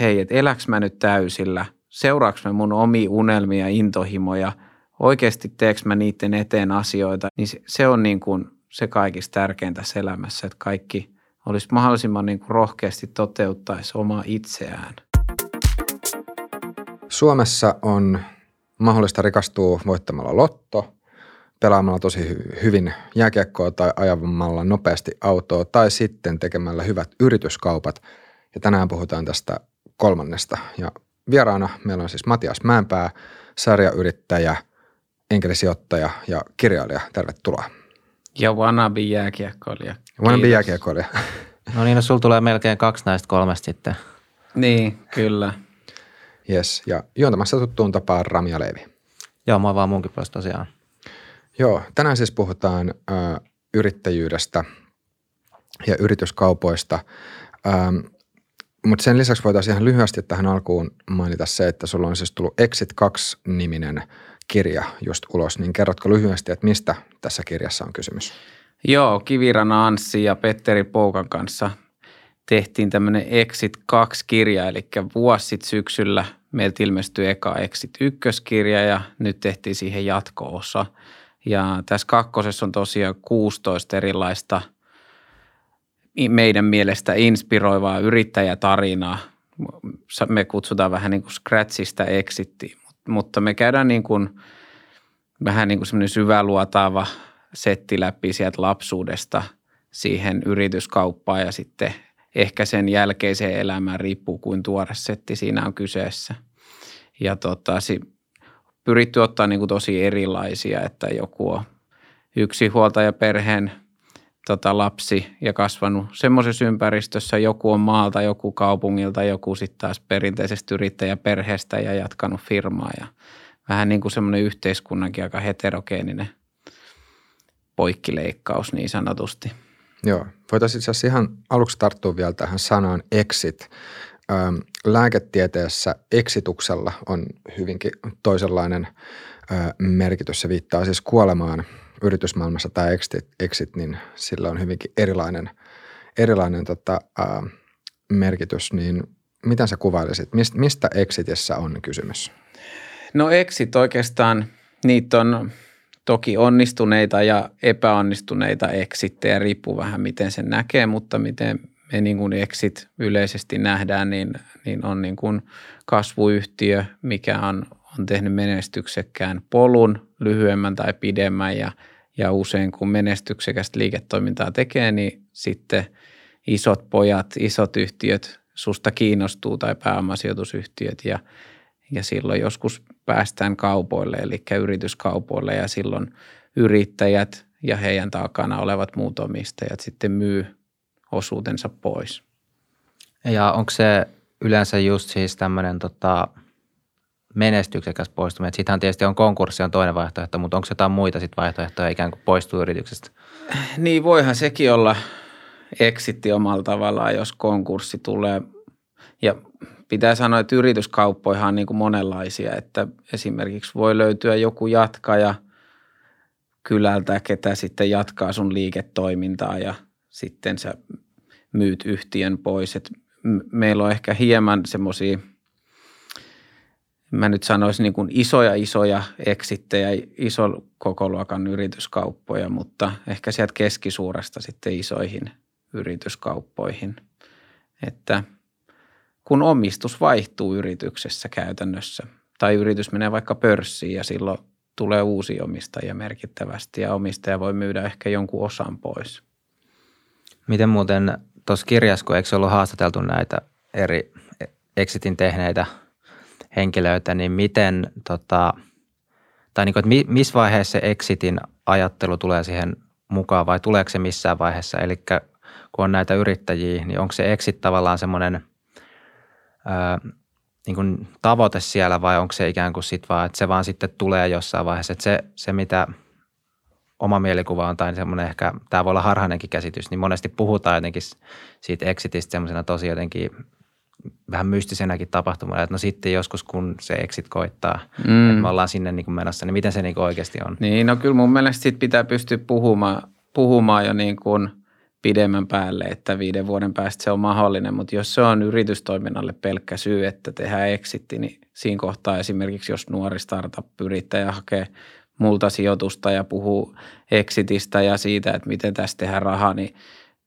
hei, että eläks mä nyt täysillä, seuraaks mä mun omi unelmia, intohimoja, oikeasti teeks mä niiden eteen asioita, niin se, se on niin kuin se kaikista tärkeintä tässä elämässä, että kaikki olisi mahdollisimman niin kuin rohkeasti toteuttaisi omaa itseään. Suomessa on mahdollista rikastua voittamalla lotto, pelaamalla tosi hyvin jääkiekkoa tai ajamalla nopeasti autoa tai sitten tekemällä hyvät yrityskaupat. Ja tänään puhutaan tästä kolmannesta. Ja vieraana meillä on siis Matias Mäenpää, sarjayrittäjä, enkelisijoittaja ja kirjailija. Tervetuloa. Ja wannabe jääkiekkoilija. Wannabe jääkiekkoilija. No niin, no sulla tulee melkein kaksi näistä kolmesta sitten. Niin, kyllä. Yes, ja juontamassa tuttuun tapaan Ramia Leevi. Joo, mä vaan munkin puolesta tosiaan. Joo, tänään siis puhutaan ö, yrittäjyydestä ja yrityskaupoista. Ähm, mutta sen lisäksi voitaisiin ihan lyhyesti tähän alkuun mainita se, että sulla on siis tullut Exit 2-niminen kirja just ulos, niin kerrotko lyhyesti, että mistä tässä kirjassa on kysymys? Joo, Kivirana Anssi ja Petteri Poukan kanssa tehtiin tämmöinen Exit 2-kirja, eli vuosi sitten syksyllä meiltä ilmestyi eka Exit 1-kirja ja nyt tehtiin siihen jatko-osa. Ja tässä kakkosessa on tosiaan 16 erilaista meidän mielestä inspiroivaa yrittäjätarinaa. Me kutsutaan vähän niin kuin scratchista exittiin, mutta me käydään niin kuin, vähän niin kuin semmoinen syväluotaava setti läpi sieltä lapsuudesta siihen yrityskauppaan ja sitten ehkä sen jälkeiseen elämään riippuu kuin tuore setti siinä on kyseessä. Ja tota, pyritty ottaa niin kuin tosi erilaisia, että joku on yksi huoltaja perheen tota, lapsi ja kasvanut semmoisessa ympäristössä, joku on maalta, joku kaupungilta, joku sitten taas perinteisestä yrittäjäperheestä ja jatkanut firmaa ja vähän niin kuin semmoinen yhteiskunnankin aika heterogeeninen poikkileikkaus niin sanotusti. Joo, voitaisiin itse ihan aluksi tarttua vielä tähän sanaan exit. Lääketieteessä eksituksella on hyvinkin toisenlainen merkitys. Se viittaa siis kuolemaan yritysmaailmassa tämä exit, exit niin sillä on hyvinkin erilainen, erilainen tota, ää, merkitys. Niin miten sä kuvailisit, mistä, mistä exitissä on kysymys? No exit oikeastaan, niitä on toki onnistuneita ja epäonnistuneita exittejä, riippuu vähän miten sen näkee, mutta miten me niin kuin exit yleisesti nähdään, niin, niin on niin kuin kasvuyhtiö, mikä on, on tehnyt menestyksekkään polun, lyhyemmän tai pidemmän ja, ja usein kun menestyksekästä liiketoimintaa tekee, niin sitten isot pojat, isot yhtiöt susta kiinnostuu tai pääomasijoitusyhtiöt ja, ja silloin joskus päästään kaupoille, eli yrityskaupoille ja silloin yrittäjät ja heidän takana olevat muut omistajat sitten myy osuutensa pois. Ja onko se yleensä just siis tämmöinen tota, menestyksekäs poistuminen? Siitähän tietysti on konkurssi on toinen vaihtoehto, mutta onko jotain muita sit vaihtoehtoja ikään kuin poistua yrityksestä? Niin voihan sekin olla exitti omalla tavallaan, jos konkurssi tulee. Ja pitää sanoa, että yrityskauppoja on niin kuin monenlaisia, että esimerkiksi voi löytyä joku jatkaja kylältä, ketä sitten jatkaa sun liiketoimintaa ja sitten sä myyt yhtiön pois. Et meillä on ehkä hieman semmoisia, mä nyt sanoisin niin kuin isoja isoja eksittejä, iso kokoluokan yrityskauppoja, mutta ehkä sieltä keskisuuresta sitten isoihin yrityskauppoihin. Että kun omistus vaihtuu yrityksessä käytännössä tai yritys menee vaikka pörssiin ja silloin tulee uusi omistaja merkittävästi ja omistaja voi myydä ehkä jonkun osan pois. Miten muuten tuossa kirjassa, kun eikö ollut haastateltu näitä eri exitin tehneitä henkilöitä, niin miten tota, tai niin kuin, että missä vaiheessa se exitin ajattelu tulee siihen mukaan vai tuleeko se missään vaiheessa? Eli kun on näitä yrittäjiä, niin onko se exit tavallaan semmoinen niin kuin tavoite siellä vai onko se ikään kuin sit vaan, että se vaan sitten tulee jossain vaiheessa. Että se, se mitä oma mielikuva on tai semmoinen ehkä, tämä voi olla harhainenkin käsitys, niin monesti puhutaan jotenkin siitä exitistä semmoisena tosi jotenkin vähän mystisenäkin tapahtumana, että no sitten joskus kun se exit koittaa, mm. että me ollaan sinne niin kuin menossa, niin miten se niin kuin oikeasti on? Niin, no kyllä mun mielestä sit pitää pystyä puhumaan, puhumaan jo niin kuin pidemmän päälle, että viiden vuoden päästä se on mahdollinen, mutta jos se on yritystoiminnalle pelkkä syy, että tehdään exitti, niin siinä kohtaa esimerkiksi jos nuori startup-yrittäjä hakee multa sijoitusta ja puhuu exitistä ja siitä, että miten tässä tehdään rahaa, niin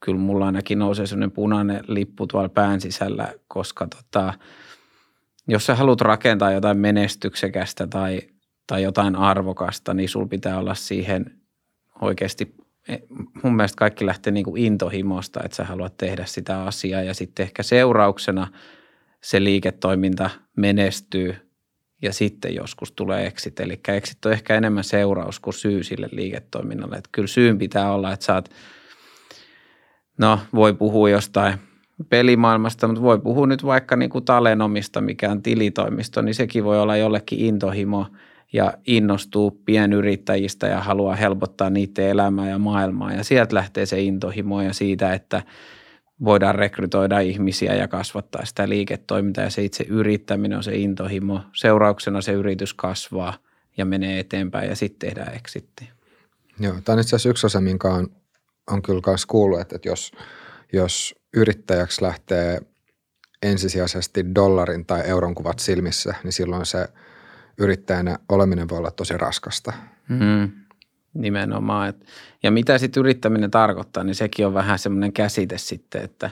kyllä mulla ainakin nousee sellainen punainen lippu tuolla pään sisällä, koska tota, jos sä haluat rakentaa jotain menestyksekästä tai, tai jotain arvokasta, niin sul pitää olla siihen oikeasti e, mun mielestä kaikki lähtee niin kuin intohimosta, että sä haluat tehdä sitä asiaa ja sitten ehkä seurauksena se liiketoiminta menestyy ja sitten joskus tulee exit. Eli exit on ehkä enemmän seuraus kuin syy sille liiketoiminnalle. Että kyllä syyn pitää olla, että saat, no voi puhua jostain pelimaailmasta, mutta voi puhua nyt vaikka niin kuin Talenomista, mikä on tilitoimisto, niin sekin voi olla jollekin intohimo ja innostuu pienyrittäjistä ja haluaa helpottaa niiden elämää ja maailmaa. Ja sieltä lähtee se intohimo ja siitä, että voidaan rekrytoida ihmisiä ja kasvattaa sitä liiketoimintaa ja se itse yrittäminen on se intohimo. Seurauksena se yritys kasvaa ja menee eteenpäin ja sitten tehdään exitti. Joo, tämä on itse asiassa yksi osa, minkä on, on kyllä myös kuullut, että, jos, jos yrittäjäksi lähtee ensisijaisesti dollarin tai euron kuvat silmissä, niin silloin se yrittäjänä oleminen voi olla tosi raskasta. Mm, nimenomaan. Et, ja mitä sitten yrittäminen tarkoittaa, niin sekin on vähän semmoinen käsite sitten, että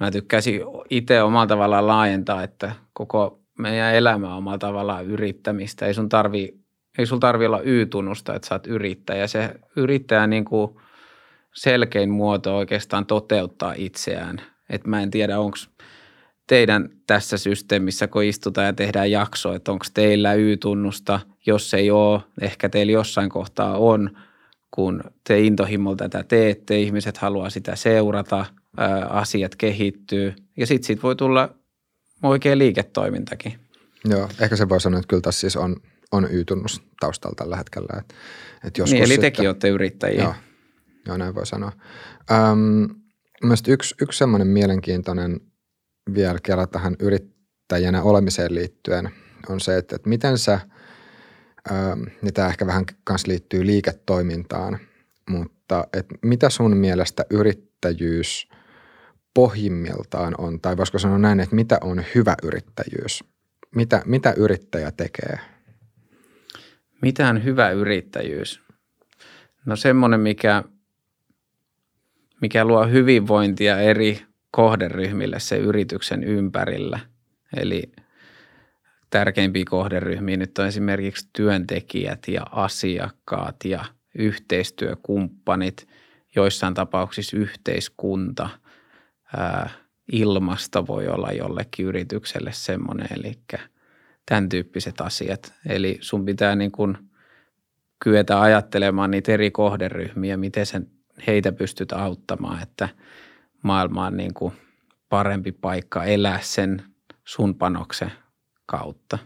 mä tykkäisin itse omalla tavallaan laajentaa, että koko meidän elämä on omalla tavallaan yrittämistä. Ei sun tarvi, ei sun tarvi olla Y-tunnusta, että sä oot yrittäjä. Se yrittäjä niin kuin selkein muoto oikeastaan toteuttaa itseään. Et mä en tiedä, onko teidän tässä systeemissä, kun istutaan ja tehdään jakso, että onko teillä Y-tunnusta, jos ei ole, ehkä teillä jossain kohtaa on, kun te intohimolla tätä teette, ihmiset haluaa sitä seurata, ää, asiat kehittyy ja sitten siitä voi tulla oikea liiketoimintakin. Joo, ehkä se voi sanoa, että kyllä tässä siis on, on Y-tunnus taustalla tällä hetkellä. Että, että joskus niin, eli tekin olette yrittäjiä. Joo, joo, näin voi sanoa. Öm, Mielestäni yksi, yksi semmoinen mielenkiintoinen vielä kela tähän yrittäjänä olemiseen liittyen on se, että, että miten sä, ja tämä ehkä vähän kanssa liittyy liiketoimintaan, mutta että mitä sun mielestä yrittäjyys pohjimmiltaan on, tai voisiko sanoa näin, että mitä on hyvä yrittäjyys? Mitä, mitä yrittäjä tekee? Mitä on hyvä yrittäjyys? No semmoinen, mikä, mikä luo hyvinvointia eri kohderyhmille se yrityksen ympärillä. Eli tärkeimpiä kohderyhmiä nyt on esimerkiksi työntekijät ja asiakkaat ja yhteistyökumppanit, joissain tapauksissa yhteiskunta, ää, ilmasta voi olla jollekin yritykselle semmoinen, eli tämän tyyppiset asiat. Eli sun pitää niin kuin kyetä ajattelemaan niitä eri kohderyhmiä, miten sen heitä pystyt auttamaan, että – maailma on niin kuin parempi paikka elää sen sun panoksen kautta.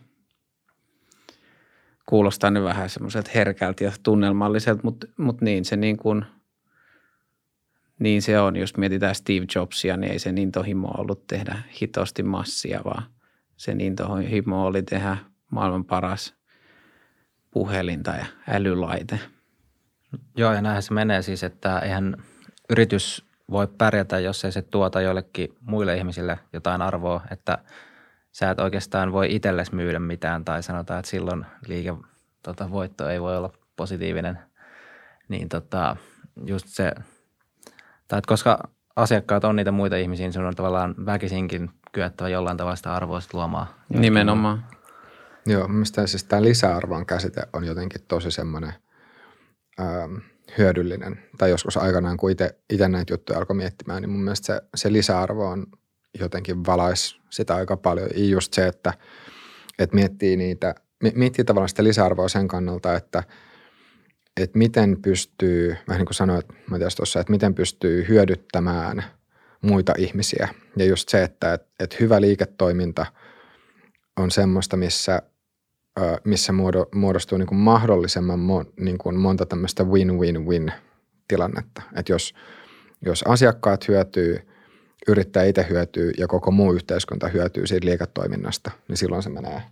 Kuulostaa nyt vähän semmoiselta herkältä ja tunnelmalliselta, mutta, mutta niin se niin kuin, niin se on. Jos mietitään Steve Jobsia, niin ei se intohimo ollut tehdä hitosti massia, vaan se intohimo oli tehdä maailman paras puhelin tai älylaite. Joo, ja näinhän se menee siis, että eihän yritys voi pärjätä, jos ei se tuota joillekin muille ihmisille jotain arvoa, että sä et oikeastaan voi itsellesi myydä mitään tai sanotaan, että silloin liike tota, voitto ei voi olla positiivinen. Niin tota, just se, tai että koska asiakkaat on niitä muita ihmisiä, niin sun on tavallaan väkisinkin kyettävä jollain tavalla sitä arvoa luomaan. Nimenomaan. Joo, mielestäni siis tämä lisäarvon käsite on jotenkin tosi semmoinen ähm, – hyödyllinen. Tai joskus aikanaan, kun itse näitä juttuja alkoi miettimään, niin mun mielestä se, se lisäarvo on jotenkin valais sitä aika paljon. I just se, että, että miettii niitä, miettii tavallaan sitä lisäarvoa sen kannalta, että, että miten pystyy, vähän niin kuin sanoit Matias tuossa, että miten pystyy hyödyttämään muita ihmisiä. Ja just se, että, että, että hyvä liiketoiminta on semmoista, missä – missä muodostuu niin kuin mahdollisimman niin kuin monta tämmöistä win-win-win tilannetta. Että jos, jos asiakkaat hyötyy, yrittäjä itse hyötyy ja koko muu yhteiskunta hyötyy siitä liiketoiminnasta, niin silloin se menee,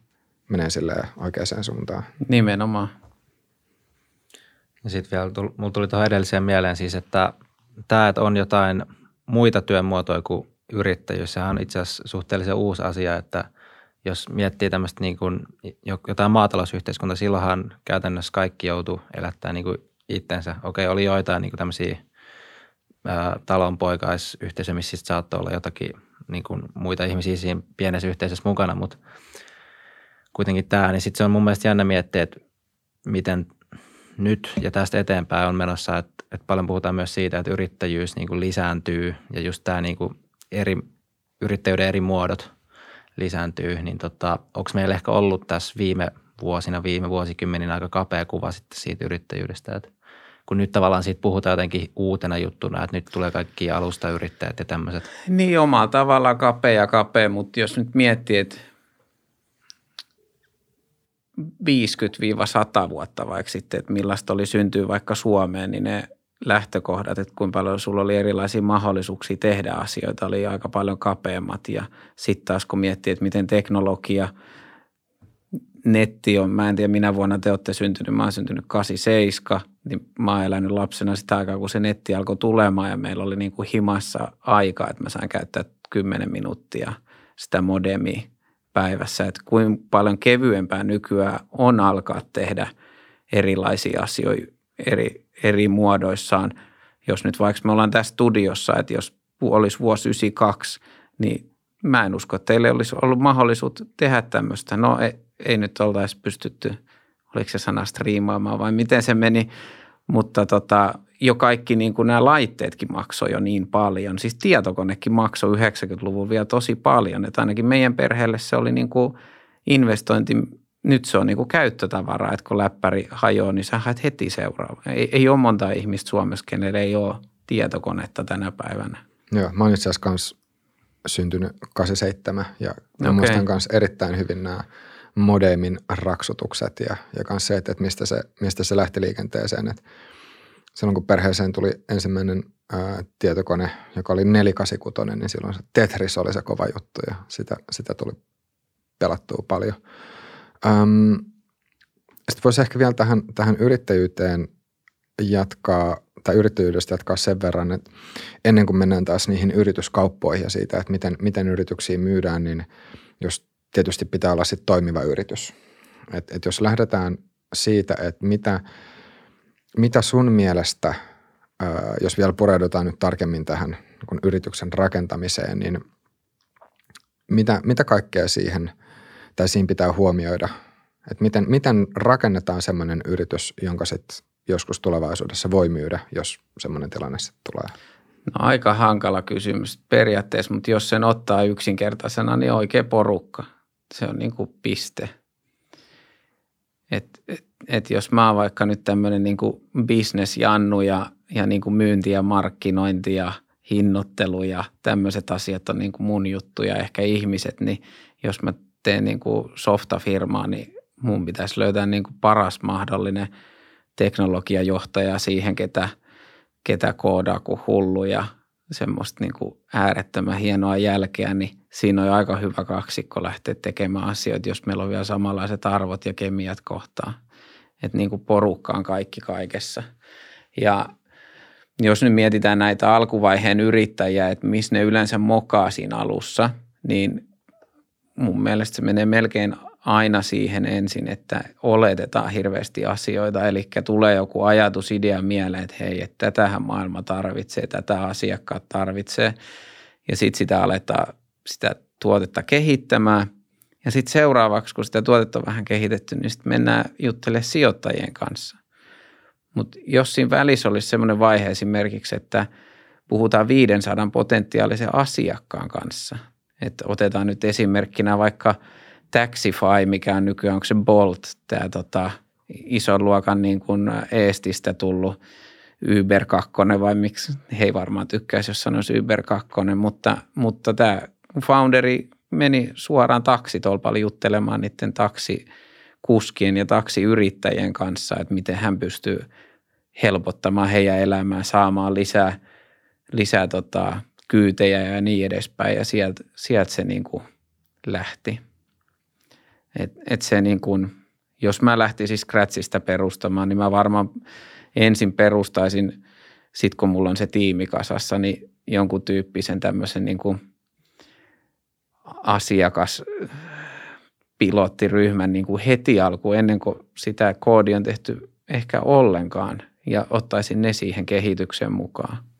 menee sille oikeaan suuntaan. Nimenomaan. Ja sitten vielä, mulla tuli tuohon edelliseen mieleen siis, että tämä, että on jotain muita työmuotoja kuin yrittäjyys, sehän on itse asiassa suhteellisen uusi asia, että jos miettii tämmöistä niin kuin jotain maatalousyhteiskuntaa, silloinhan käytännössä kaikki joutuu elättämään niin kuin itsensä. Okei, oli joitain niin kuin tämmöisiä ää, talonpoikaisyhteisöjä, missä saattoi olla jotakin niin kuin muita ihmisiä siinä pienessä yhteisössä mukana, mutta kuitenkin tämä, niin sitten se on mun mielestä jännä miettiä, että miten nyt ja tästä eteenpäin on menossa, että, että paljon puhutaan myös siitä, että yrittäjyys niin kuin lisääntyy ja just tämä niin kuin eri, yrittäjyyden eri muodot lisääntyy, niin tota, onko meillä ehkä ollut tässä viime vuosina, viime vuosikymmenin aika kapea kuva sitten siitä yrittäjyydestä, että kun nyt tavallaan siitä puhutaan jotenkin uutena juttuna, että nyt tulee kaikki alustayrittäjät ja tämmöiset. Niin omalla tavallaan kapea ja kapea, mutta jos nyt miettii, että 50-100 vuotta vaikka sitten, että millaista oli syntyä vaikka Suomeen, niin ne lähtökohdat, että kuinka paljon sulla oli erilaisia mahdollisuuksia tehdä asioita, oli aika paljon kapeammat. Ja sitten taas kun miettii, että miten teknologia, netti on, mä en tiedä minä vuonna te olette syntynyt, mä oon syntynyt 87, niin mä oon elänyt lapsena sitä aikaa, kun se netti alkoi tulemaan ja meillä oli niin kuin himassa aika, että mä sain käyttää 10 minuuttia sitä modemia päivässä, että kuinka paljon kevyempää nykyään on alkaa tehdä erilaisia asioita eri, eri muodoissaan. Jos nyt vaikka me ollaan tässä studiossa, että jos olisi vuosi 92, niin mä en usko, että teille olisi ollut mahdollisuus tehdä tämmöistä. No ei, ei nyt oltaisi pystytty, oliko se sana striimaamaan vai miten se meni, mutta tota, jo kaikki niin kuin nämä laitteetkin maksoi jo niin paljon. Siis tietokonekin maksoi 90-luvun vielä tosi paljon. Että ainakin meidän perheelle se oli niin kuin investointi, nyt se on niin kuin käyttötavaraa, että kun läppäri hajoaa, niin sä haet heti seuraava. Ei, ei ole monta ihmistä Suomessa, kenelle ei ole tietokonetta tänä päivänä. Joo, mä oon itse asiassa kanssa syntynyt 87 ja okay. muistan myös erittäin hyvin nämä modemin raksutukset ja, ja myös se, että, että mistä, se, mistä se lähti liikenteeseen. Että silloin kun perheeseen tuli ensimmäinen ää, tietokone, joka oli 486, niin silloin se Tetris oli se kova juttu ja sitä, sitä tuli pelattua paljon. Öm, sitten voisi ehkä vielä tähän, tähän yrittäjyyteen jatkaa, tai yrittäjyydestä jatkaa sen verran, että ennen kuin mennään taas niihin yrityskauppoihin ja siitä, että miten, miten yrityksiä myydään, niin jos tietysti pitää olla sitten toimiva yritys. Et, et jos lähdetään siitä, että mitä – mitä sun mielestä, jos vielä pureudutaan nyt tarkemmin tähän kun yrityksen rakentamiseen, niin mitä, mitä kaikkea siihen tai siinä pitää huomioida? Että miten, miten rakennetaan semmoinen yritys, jonka sitten joskus tulevaisuudessa voi myydä, jos semmoinen tilanne sitten tulee? No aika hankala kysymys periaatteessa, mutta jos sen ottaa yksinkertaisena, niin oikea porukka. Se on niin kuin piste – että et, et jos mä oon vaikka nyt tämmöinen niin bisnesjannu ja, ja niin kuin myynti ja markkinointi ja hinnoittelu ja tämmöiset asiat on niin kuin mun juttu ja ehkä ihmiset, niin jos mä teen niin kuin softafirmaa, niin mun pitäisi löytää niin kuin paras mahdollinen teknologiajohtaja siihen, ketä, ketä koodaa kuin hullu ja semmoista niin kuin äärettömän hienoa jälkeä, niin siinä on aika hyvä kaksikko lähteä tekemään asioita, jos meillä on vielä samanlaiset arvot ja kemiat kohtaan. Että niin kuin porukka on kaikki kaikessa. Ja jos nyt mietitään näitä alkuvaiheen yrittäjiä, että missä ne yleensä mokaa siinä alussa, niin mun mielestä se menee melkein aina siihen ensin, että oletetaan hirveästi asioita. Eli tulee joku ajatus, idea mieleen, että hei, että tätähän maailma tarvitsee, tätä asiakkaat tarvitsee. Ja sitten sitä aletaan sitä tuotetta kehittämään. Ja sitten seuraavaksi, kun sitä tuotetta on vähän kehitetty, niin sitten mennään juttelemaan sijoittajien kanssa. Mutta jos siinä välissä olisi semmoinen vaihe esimerkiksi, että puhutaan 500 potentiaalisen asiakkaan kanssa. Että otetaan nyt esimerkkinä vaikka Taxify, mikä on nykyään, onko se Bolt, tämä tota, ison luokan niin kuin Eestistä tullut Uber 2 vai miksi, he ei varmaan tykkäisi, jos sanoisi Uber 2, mutta, mutta tämä founderi meni suoraan taksitolpalle juttelemaan niiden taksikuskien ja taksiyrittäjien kanssa, että miten hän pystyy helpottamaan heidän elämää, saamaan lisää, lisää tota, kyytejä ja niin edespäin. Ja sieltä, sieltä se niin kuin lähti. Et, et se niin kuin, jos mä lähtisin Scratchista perustamaan, niin mä varmaan ensin perustaisin sitten kun mulla on se tiimi kasassa, niin jonkun tyyppisen tämmöisen niin kuin asiakas pilottiryhmän niin kuin heti alku ennen kuin sitä koodia on tehty ehkä ollenkaan ja ottaisin ne siihen kehitykseen mukaan.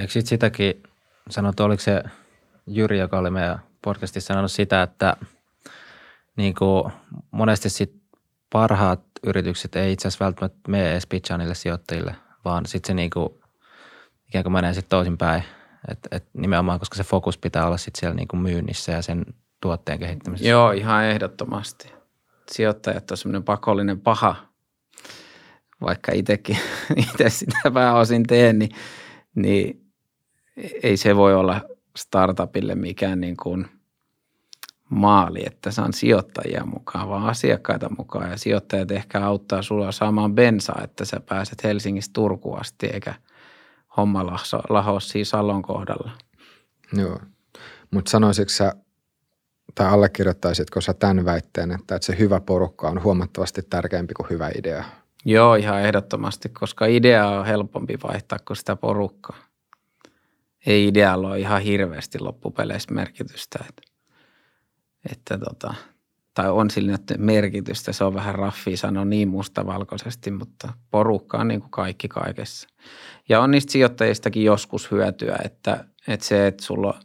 Eikö sit sitäkin sanot, oliko se Jyri, joka oli meidän podcastissa sanonut sitä, että niin kuin monesti sit parhaat yritykset ei itse asiassa välttämättä mene edes pitchaa niille sijoittajille, vaan sitten se niin kuin, ikään kuin menee sitten toisinpäin. Et, et nimenomaan, koska se fokus pitää olla sitten siellä niin kuin myynnissä ja sen tuotteen kehittämisessä. Joo, ihan ehdottomasti. Sijoittajat on semmoinen pakollinen paha, vaikka itsekin itse sitä pääosin teen, niin, niin ei se voi olla startupille mikään niin kuin maali, että saan sijoittajia mukaan, vaan asiakkaita mukaan. Ja sijoittajat ehkä auttaa sulla saamaan bensaa, että sä pääset Helsingistä Turkuun asti, eikä homma laho siis Salon kohdalla. Joo, mutta sanoisitko sä, tai allekirjoittaisitko sä tämän väitteen, että, että se hyvä porukka on huomattavasti tärkeämpi kuin hyvä idea? Joo, ihan ehdottomasti, koska idea on helpompi vaihtaa kuin sitä porukkaa. Ei idealla ole ihan hirveästi loppupeleissä merkitystä. Että, että tota, tai on sillä merkitystä, se on vähän raffi sanoa niin mustavalkoisesti, mutta porukka on niin kuin kaikki kaikessa. Ja on niistä sijoittajistakin joskus hyötyä, että, että se, että sulla on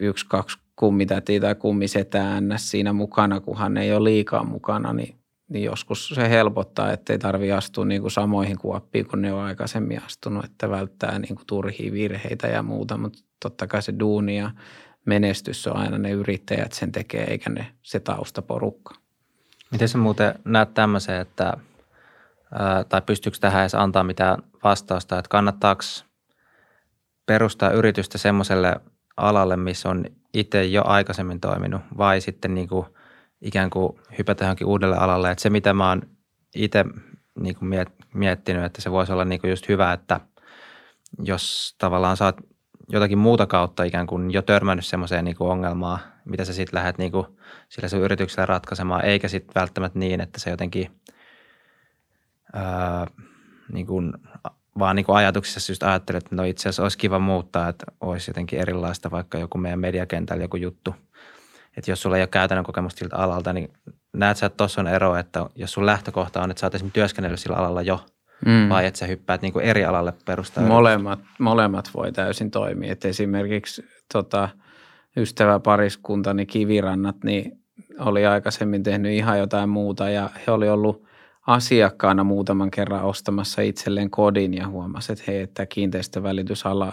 yksi, kaksi kummitätiä tai kummisetää siinä mukana, kunhan ei ole liikaa mukana, niin, niin joskus se helpottaa, ettei tarvi astua niin kuin samoihin kuoppiin kuin ne on aikaisemmin astunut, että välttää niin kuin turhia virheitä ja muuta, mutta totta kai se duuni ja menestys on aina ne yrittäjät sen tekee, eikä ne se taustaporukka. Miten sä muuten näet tämmöisen, että tai pystyykö tähän edes antaa mitään vastausta, että kannattaako perustaa yritystä semmoiselle alalle, missä on itse jo aikaisemmin toiminut vai sitten niin kuin ikään kuin hypätä johonkin uudelle alalle. Että se, mitä mä oon itse niin miettinyt, että se voisi olla niin kuin just hyvä, että jos tavallaan saat jotakin muuta kautta ikään kuin jo törmännyt semmoiseen niin ongelmaan, mitä sä sitten lähdet niin kuin sillä sun yrityksellä ratkaisemaan, eikä sitten välttämättä niin, että se jotenkin ää, niin kuin, vaan niin kuin ajatuksissa just ajattelet, että no itse asiassa olisi kiva muuttaa, että olisi jotenkin erilaista vaikka joku meidän mediakentällä joku juttu. Että jos sulla ei ole käytännön kokemusta siltä alalta, niin näet sä, että tuossa on ero, että jos sun lähtökohta on, että sä oot esimerkiksi työskennellyt sillä alalla jo – mm. vai että sä hyppäät niin kuin eri alalle perustaa? Molemmat, molemmat voi täysin toimia. Et esimerkiksi tota, ystäväpariskuntani Kivirannat niin oli aikaisemmin tehnyt ihan jotain muuta ja he oli ollut asiakkaana muutaman kerran ostamassa itselleen kodin ja huomasi, että hei, että kiinteistövälitysala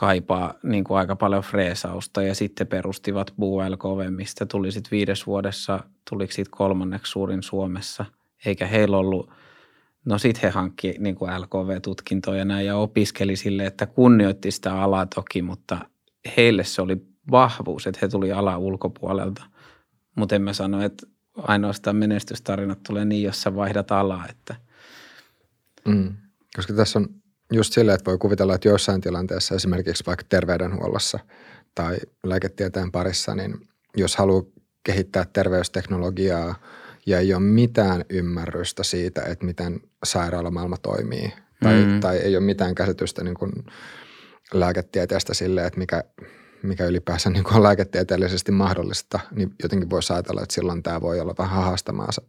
kaipaa niin kuin aika paljon freesausta ja sitten perustivat Buu LKV, mistä tuli sitten viides vuodessa, tuliko siitä kolmanneksi suurin Suomessa, eikä heillä ollut – No sitten he hankki niin kuin LKV-tutkintoja näin ja opiskeli sille, että kunnioitti sitä alaa toki, mutta heille se oli vahvuus, että he tuli ala ulkopuolelta. Mutta en mä sano, että ainoastaan menestystarinat tulee niin, jos sä vaihdat alaa. Että. Mm. Koska tässä on just silleen, että voi kuvitella, että joissain tilanteissa esimerkiksi vaikka terveydenhuollossa tai lääketieteen parissa, niin jos haluaa kehittää terveysteknologiaa – ja ei ole mitään ymmärrystä siitä, että miten sairaalamaailma toimii. Tai, mm. tai ei ole mitään käsitystä niin kuin lääketieteestä sille, että mikä, mikä ylipäänsä niin kuin on lääketieteellisesti mahdollista, niin jotenkin voisi ajatella, että silloin tämä voi olla vähän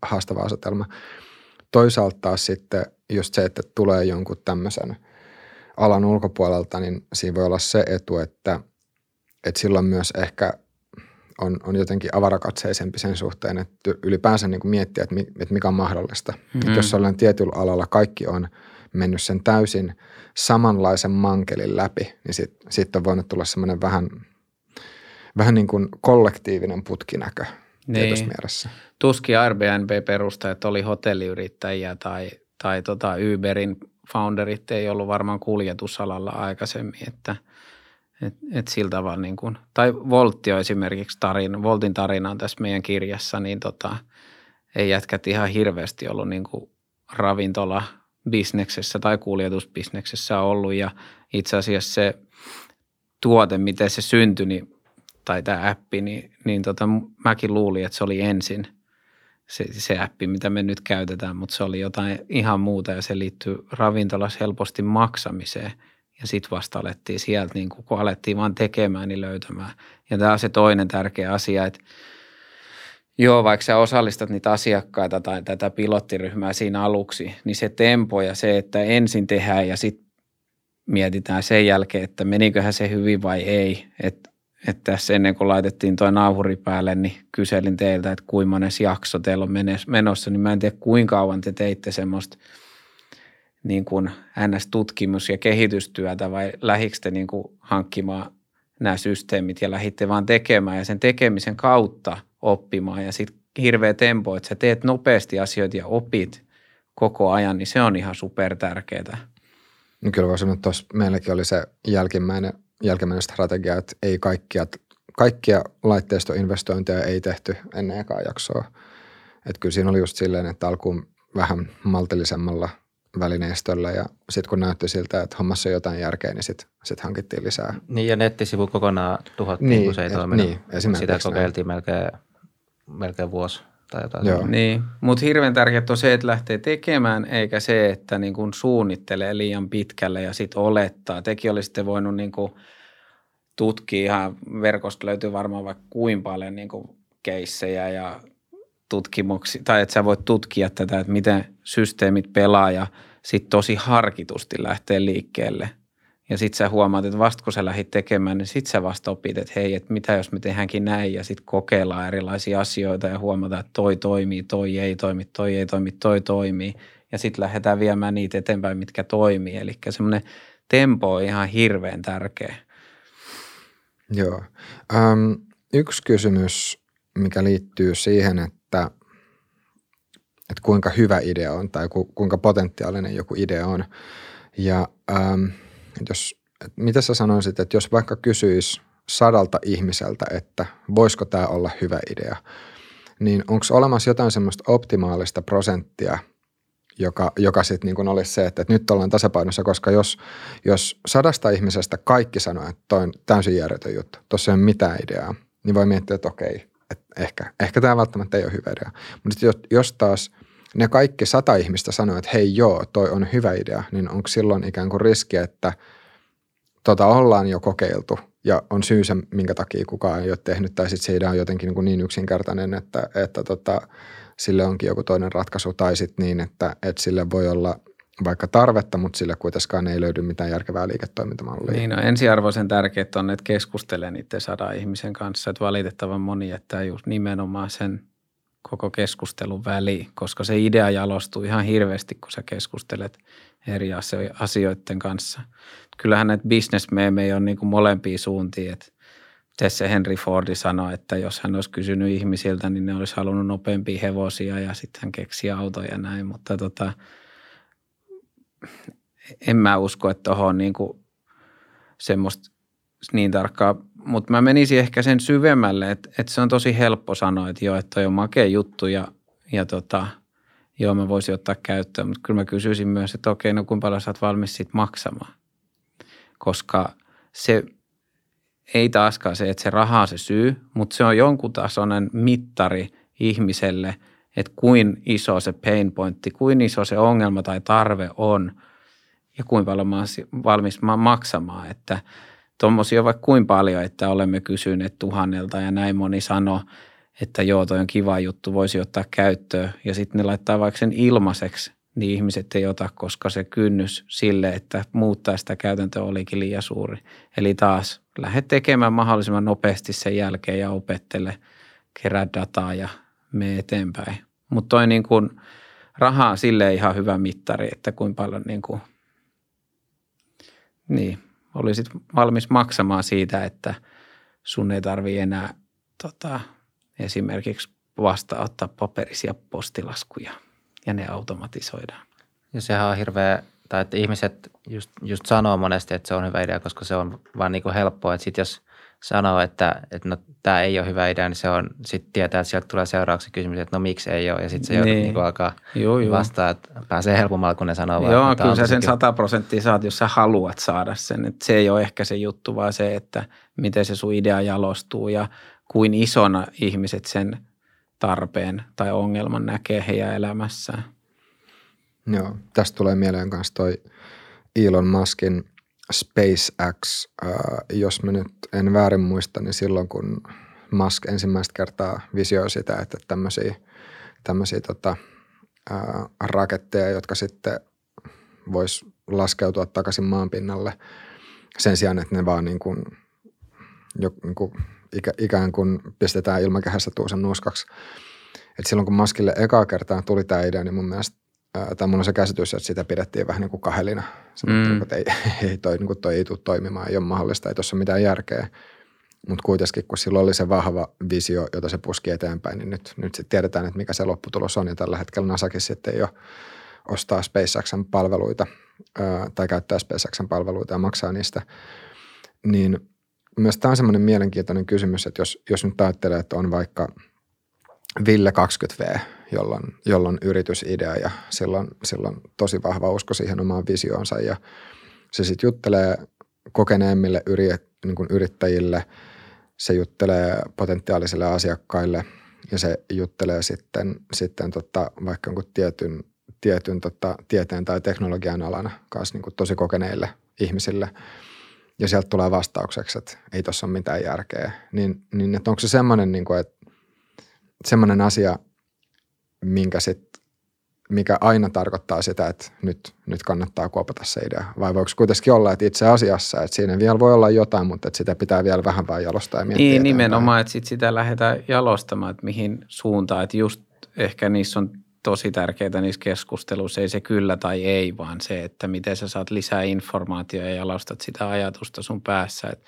haastava asetelma. Toisaalta taas sitten just se, että tulee jonkun tämmöisen alan ulkopuolelta, niin siinä voi olla se etu, että, että silloin myös ehkä on, on jotenkin avarakatseisempi sen suhteen, että ylipäänsä niin kuin miettiä, että, että mikä on mahdollista. Mm-hmm. Että jos sellainen tietyllä alalla kaikki on mennyt sen täysin samanlaisen mankelin läpi, niin sitten sit on voinut tulla semmoinen vähän, vähän niin kuin kollektiivinen putkinäkö niin. tietyssä mielessä. Tuskin Airbnb-perustajat oli hotelliyrittäjiä tai, tai tota Uberin founderit ei ollut varmaan kuljetusalalla aikaisemmin, että – et, et sillä tavalla niin kuin, tai Voltti on esimerkiksi tarina, Voltin tarina on tässä meidän kirjassa, niin tota, ei jätkät ihan hirveästi ollut niin kuin ravintola bisneksessä tai kuljetusbisneksessä ollut. Ja itse asiassa se tuote, miten se syntyi, niin, tai tämä appi, niin, niin tota, mäkin luulin, että se oli ensin se, se appi, mitä me nyt käytetään, mutta se oli jotain ihan muuta ja se liittyy ravintolas helposti maksamiseen. Ja sitten vasta alettiin sieltä, niin kun alettiin vaan tekemään, niin löytämään. Ja tämä on se toinen tärkeä asia, että Joo, vaikka sä osallistat niitä asiakkaita tai tätä pilottiryhmää siinä aluksi, niin se tempo ja se, että ensin tehdään ja sitten mietitään sen jälkeen, että meniköhän se hyvin vai ei. Että et tässä ennen kuin laitettiin tuo nauhuri päälle, niin kyselin teiltä, että kuinka monessa jakso teillä on menossa, niin mä en tiedä kuinka kauan te teitte semmoista niin kuin NS-tutkimus- ja kehitystyötä vai lähikö te niin kuin hankkimaan nämä systeemit ja lähditte vaan tekemään ja sen tekemisen kautta oppimaan ja sitten hirveä tempo, että sä teet nopeasti asioita ja opit koko ajan, niin se on ihan super tärkeää. No kyllä voi sanoa, että meilläkin oli se jälkimmäinen, jälkimmäinen strategia, että ei kaikkia, kaikkia laitteistoinvestointeja ei tehty ennen ekaa jaksoa. Että kyllä siinä oli just silleen, että alkuun vähän maltillisemmalla välineistöllä ja sitten kun näytti siltä, että hommassa on jotain järkeä, niin sitten sit hankittiin lisää. Niin ja nettisivu kokonaan tuhottiin, niin, kun se ei et, toiminut. Niin, Sitä kokeiltiin näin. melkein, melkein vuosi tai jotain. Joo. Niin, mutta hirveän tärkeää on se, että lähtee tekemään, eikä se, että niin kun suunnittelee liian pitkälle ja sitten olettaa. Tekin olisitte voinut niin kun tutkia ihan, verkosta löytyy varmaan vaikka kuin paljon niin keissejä ja tutkimuksia, tai että sä voit tutkia tätä, että miten systeemit pelaa ja sitten tosi harkitusti lähtee liikkeelle. Ja sitten sä huomaat, että vasta kun sä lähdit tekemään, niin sitten sä vasta opit, että hei, että mitä jos me tehdäänkin näin ja sitten kokeillaan erilaisia asioita ja huomataan, että toi toimii, toi ei toimi, toi ei toimi, toi toimii. Ja sitten lähdetään viemään niitä eteenpäin, mitkä toimii. Eli semmoinen tempo on ihan hirveän tärkeä. Joo. Um, yksi kysymys, mikä liittyy siihen, että että, kuinka hyvä idea on tai ku, kuinka potentiaalinen joku idea on. Ja ähm, jos, että mitä sä sanoisit, että jos vaikka kysyisi sadalta ihmiseltä, että voisiko tämä olla hyvä idea, niin onko olemassa jotain semmoista optimaalista prosenttia, joka, joka sitten niin olisi se, että, että nyt ollaan tasapainossa, koska jos, jos sadasta ihmisestä kaikki sanoo, että toi on täysin järjetön juttu, tuossa ei ole mitään ideaa, niin voi miettiä, että okei, että ehkä, ehkä tämä välttämättä ei ole hyvä idea. Mutta jos, jos taas ne kaikki sata ihmistä sanoo, että hei joo, toi on hyvä idea, niin onko silloin ikään kuin riski, että tota ollaan jo kokeiltu ja on syy se, minkä takia kukaan ei ole tehnyt, tai sitten se idea on jotenkin niin, kuin niin yksinkertainen, että, että tota, sille onkin joku toinen ratkaisu, tai sitten niin, että, että sille voi olla – vaikka tarvetta, mutta sille kuitenkaan ei löydy mitään järkevää liiketoimintamallia. Niin, no ensiarvoisen tärkeää on, että keskustelee niiden sadan ihmisen kanssa, että valitettavan moni jättää just nimenomaan sen koko keskustelun väliin, koska se idea jalostuu ihan hirveästi, kun sä keskustelet eri asioiden kanssa. Kyllähän näitä bisnesmeemejä on niin kuin molempia suuntia, että tässä Henry Fordi sanoi, että jos hän olisi kysynyt ihmisiltä, niin ne olisi halunnut nopeampia hevosia ja sitten hän keksi autoja ja näin, mutta tota – en mä usko, että tuohon on niin kuin semmoista niin tarkkaa, mutta mä menisin ehkä sen syvemmälle, että, että se on tosi helppo sanoa, että joo, että toi on makea juttu ja, ja tota, joo, mä voisin ottaa käyttöön, mutta kyllä mä kysyisin myös, että okei, no kuinka paljon sä oot valmis siitä maksamaan, koska se ei taaskaan se, että se raha on se syy, mutta se on jonkun tasoinen mittari ihmiselle – että kuin iso se pain pointti, kuin iso se ongelma tai tarve on ja kuinka paljon mä oon valmis maksamaan, että tuommoisia vaikka kuin paljon, että olemme kysyneet tuhannelta ja näin moni sanoo, että joo, toi on kiva juttu, voisi ottaa käyttöön ja sitten ne laittaa vaikka sen ilmaiseksi, niin ihmiset ei ota, koska se kynnys sille, että muuttaa sitä käytäntöä olikin liian suuri. Eli taas lähde tekemään mahdollisimman nopeasti sen jälkeen ja opettele, kerää dataa ja mene eteenpäin. Mutta toi niin kuin, raha on sille ihan hyvä mittari, että kuinka paljon niin kuin, niin, olisit valmis maksamaan siitä, että sun ei tarvi enää tota, esimerkiksi vastaanottaa paperisia postilaskuja ja ne automatisoidaan. Ja sehän on hirveä, tai että ihmiset just, just sanoo monesti, että se on hyvä idea, koska se on vaan niin kuin helppoa, että sitten jos – sanoo, että, että no, tämä ei ole hyvä idea, niin se on, sitten tietää, että sieltä tulee seuraavaksi kysymys, että no miksi ei ole, ja sitten se joudut niin. niin alkaa joo, joo. vastaa, että pääsee helpommalla, kun ne sanoo. Joo, vaan, kyllä sä sen 100 prosenttia saat, jos sä haluat saada sen, että se ei ole ehkä se juttu, vaan se, että miten se sun idea jalostuu ja kuin isona ihmiset sen tarpeen tai ongelman näkee heidän elämässään. Joo, tästä tulee mieleen myös toi Elon Muskin SpaceX, äh, jos mä nyt en väärin muista, niin silloin kun Musk ensimmäistä kertaa visioi sitä, että tämmöisiä, tämmöisiä tota, äh, raketteja, jotka sitten vois laskeutua takaisin maan pinnalle sen sijaan, että ne vaan niin kuin, jo, niin kuin ikä, ikään kuin pistetään ilmakehässä tuusen nuskaksi. Et silloin kun Muskille ekaa kertaa tuli tämä idea, niin mun mielestä tai mulla on se käsitys, että sitä pidettiin vähän niin kuin kahelina. mm. että ei, ei toi, niin kuin toi ei tule toimimaan, ei ole mahdollista, ei tuossa mitään järkeä. Mutta kuitenkin, kun sillä oli se vahva visio, jota se puski eteenpäin, niin nyt, nyt sitten tiedetään, että mikä se lopputulos on. Ja tällä hetkellä NASAkin sitten jo ostaa SpaceXn palveluita tai käyttää SpaceXn palveluita ja maksaa niistä. Niin myös tämä on semmoinen mielenkiintoinen kysymys, että jos, jos nyt ajattelee, että on vaikka Ville 20V, jolla on, jolla on yritysidea ja sillä on, sillä on tosi vahva usko siihen omaan visioonsa. Ja se sitten juttelee kokeneemmille yrit, niin kuin yrittäjille, se juttelee potentiaalisille asiakkaille ja se juttelee sitten, sitten tota, vaikka jonkun tietyn, tietyn tota, tieteen tai teknologian alana kanssa niin kuin tosi kokeneille ihmisille. Ja sieltä tulee vastaukseksi, että ei tuossa ole mitään järkeä, niin, niin että onko se semmoinen, niin kuin, että semmoinen asia, minkä sit, mikä aina tarkoittaa sitä, että nyt, nyt kannattaa kuopata se idea? Vai voiko kuitenkin olla, että itse asiassa, että siinä vielä voi olla jotain, mutta että sitä pitää vielä vähän vaan jalostaa ja miettiä Niin, nimenomaan, että sit sitä lähdetään jalostamaan, että mihin suuntaan, että just ehkä niissä on tosi tärkeää niissä keskusteluissa, ei se kyllä tai ei, vaan se, että miten sä saat lisää informaatiota ja jalostat sitä ajatusta sun päässä. Et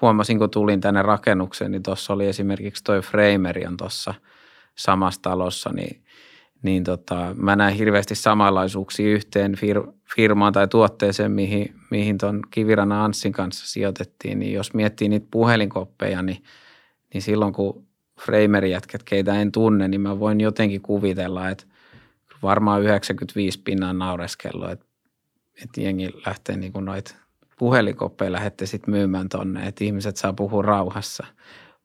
huomasin, kun tulin tänne rakennukseen, niin tuossa oli esimerkiksi toi Frameri on tuossa samassa talossa, niin niin tota, mä näen hirveästi samanlaisuuksia yhteen fir- firmaan tai tuotteeseen, mihin, mihin tuon Kivirana Anssin kanssa sijoitettiin. Niin jos miettii niitä puhelinkoppeja, niin, niin silloin kun Frameri-jätket, keitä en tunne, niin mä voin jotenkin kuvitella, että varmaan 95 pinnan naureskellut, että, että jengi lähtee niin kuin noita puhelinkoppeja lähette sitten myymään tonne, että ihmiset saa puhua rauhassa.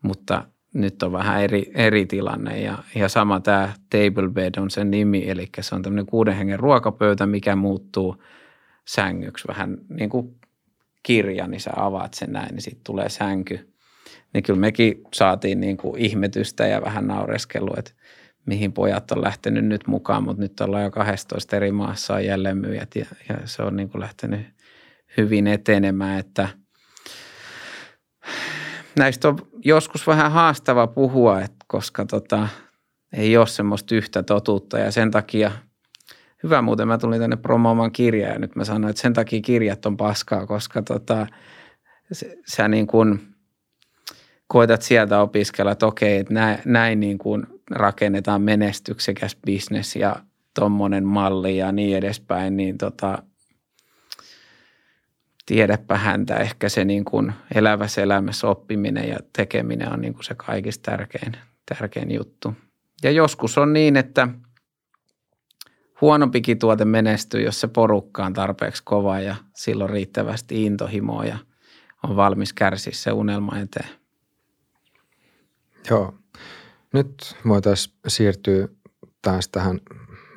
Mutta nyt on vähän eri, eri tilanne ja, ja sama tämä table bed on sen nimi, eli se on tämmöinen kuuden hengen ruokapöytä, mikä muuttuu sängyksi vähän niin kuin kirja, niin sä avaat sen näin, niin sitten tulee sänky. Niin kyllä mekin saatiin niin kuin ihmetystä ja vähän naureskelua, että mihin pojat on lähtenyt nyt mukaan, mutta nyt ollaan jo 12 eri maassa on jälleenmyyjät ja, ja se on niin kuin lähtenyt hyvin etenemään, että – näistä on joskus vähän haastava puhua, että koska tota, ei ole semmoista yhtä totuutta. Ja sen takia hyvä muuten mä tulin tänne promoomaan kirjaa ja nyt mä sanoin, että sen takia kirjat on paskaa, koska tota, sä niin kuin koetat sieltä opiskella, että okei, että näin, näin niin kuin rakennetaan menestyksekäs bisnes ja tuommoinen malli ja niin edespäin, niin tota, tiedäpä häntä. Ehkä se niin kuin elävässä elämässä oppiminen ja tekeminen on niin kuin se kaikista tärkein, tärkein juttu. Ja joskus on niin, että huonompikin tuote menestyy, jos se porukka on tarpeeksi kova ja silloin riittävästi intohimoa ja on valmis kärsiä se unelma eteen. Joo. Nyt voitaisiin siirtyä taas tähän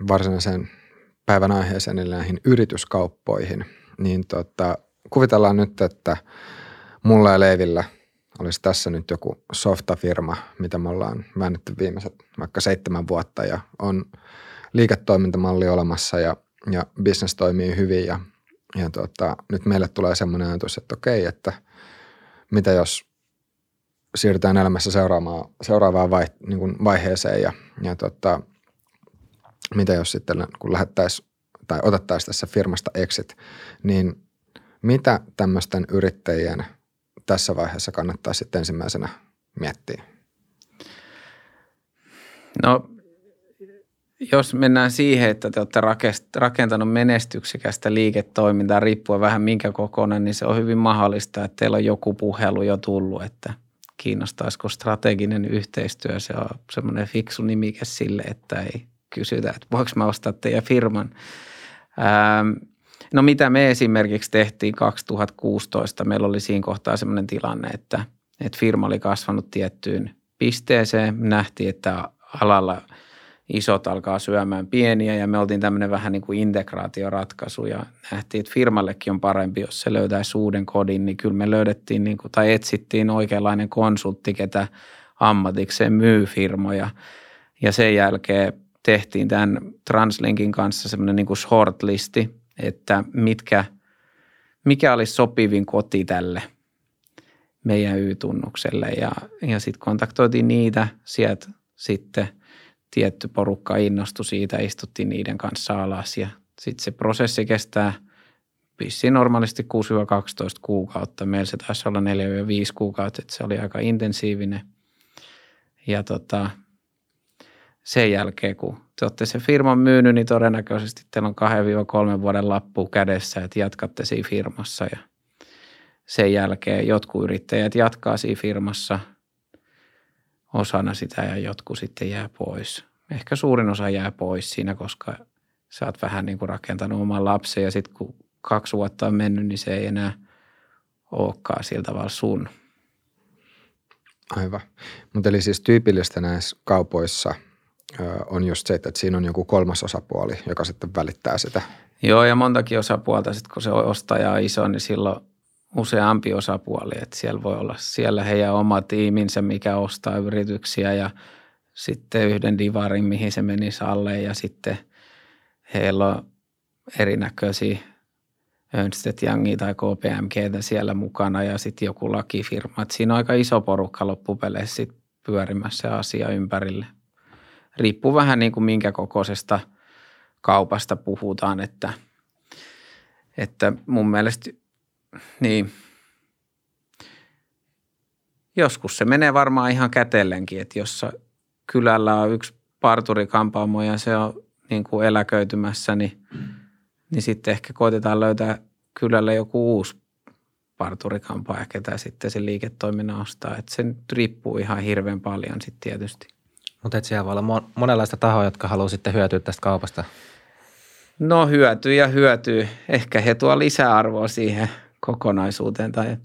varsinaiseen päivän aiheeseen, eli näihin yrityskauppoihin. Niin tota, kuvitellaan nyt, että mulla ja Leivillä olisi tässä nyt joku softafirma, mitä me ollaan väännetty viimeiset vaikka seitsemän vuotta ja on liiketoimintamalli olemassa ja, ja business toimii hyvin ja, ja tota, nyt meille tulee semmoinen ajatus, että okei, että mitä jos siirrytään elämässä seuraavaan, seuraavaan vai, niin kuin vaiheeseen ja, ja tota, mitä jos sitten kun lähettäisiin tai otettaisiin tässä firmasta exit, niin mitä tämmöisten yrittäjien tässä vaiheessa kannattaa sitten ensimmäisenä miettiä? No jos mennään siihen, että te olette rakentanut menestyksekästä liiketoimintaa riippuen vähän minkä kokoinen, niin se on hyvin mahdollista, että teillä on joku puhelu jo tullut, että kiinnostaisiko strateginen yhteistyö. Se on semmoinen fiksu nimike sille, että ei kysytä, että voiko mä ostaa teidän firman. Ähm, No mitä me esimerkiksi tehtiin 2016, meillä oli siinä kohtaa sellainen tilanne, että, että firma oli kasvanut tiettyyn pisteeseen. Nähtiin, että alalla isot alkaa syömään pieniä ja me oltiin tämmöinen vähän niin kuin integraatioratkaisu ja nähtiin, että firmallekin on parempi, jos se löytäisi uuden kodin, niin kyllä me löydettiin niin kuin, tai etsittiin oikeanlainen konsultti, ketä ammatikseen myy firmoja. Ja sen jälkeen tehtiin tämän Translinkin kanssa semmoinen niin kuin shortlisti, että mitkä, mikä olisi sopivin koti tälle meidän Y-tunnukselle ja, ja sitten kontaktoitiin niitä sieltä sitten – tietty porukka innostui siitä, istuttiin niiden kanssa alas ja sitten se prosessi kestää vissiin normaalisti 6-12 kuukautta. Meillä se taisi olla 4-5 kuukautta, että se oli aika intensiivinen. Ja tota, sen jälkeen, kun te olette sen firman myynyt, niin todennäköisesti teillä on 2-3 vuoden lappu kädessä, että jatkatte siinä firmassa. Ja sen jälkeen jotkut yrittäjät jatkaa siinä firmassa – osana sitä ja jotkut sitten jää pois. Ehkä suurin osa jää pois siinä, koska sä oot vähän niin kuin rakentanut oman lapsen ja sitten kun kaksi vuotta on mennyt, niin se ei enää olekaan sillä tavalla sun. Aivan. Mutta eli siis tyypillistä näissä kaupoissa on just se, että siinä on joku kolmas osapuoli, joka sitten välittää sitä. Joo, ja montakin osapuolta, sitten kun se ostaja on iso, niin silloin useampi osapuoli, että siellä voi olla siellä heidän oma tiiminsä, mikä ostaa yrityksiä ja sitten yhden divarin, mihin se meni alle ja sitten heillä on erinäköisiä Ernst Youngia tai KPMG siellä mukana ja sitten joku lakifirma. Että siinä on aika iso porukka loppupeleissä sit pyörimässä asia ympärille. Riippuu vähän niin kuin minkä kokoisesta kaupasta puhutaan, että, että mun mielestä niin. Joskus se menee varmaan ihan kätellenkin, että jos kylällä on yksi parturikampaamo ja se on niin kuin eläköitymässä, niin, niin sitten ehkä koitetaan löytää kylälle joku uusi parturikampaaja, ketä sitten se liiketoiminnan ostaa. Että se riippuu ihan hirveän paljon sitten tietysti. Mutta et siellä voi olla monenlaista tahoa, jotka haluaa sitten hyötyä tästä kaupasta. No hyötyy ja hyötyy. Ehkä he tuo lisäarvoa siihen kokonaisuuteen tai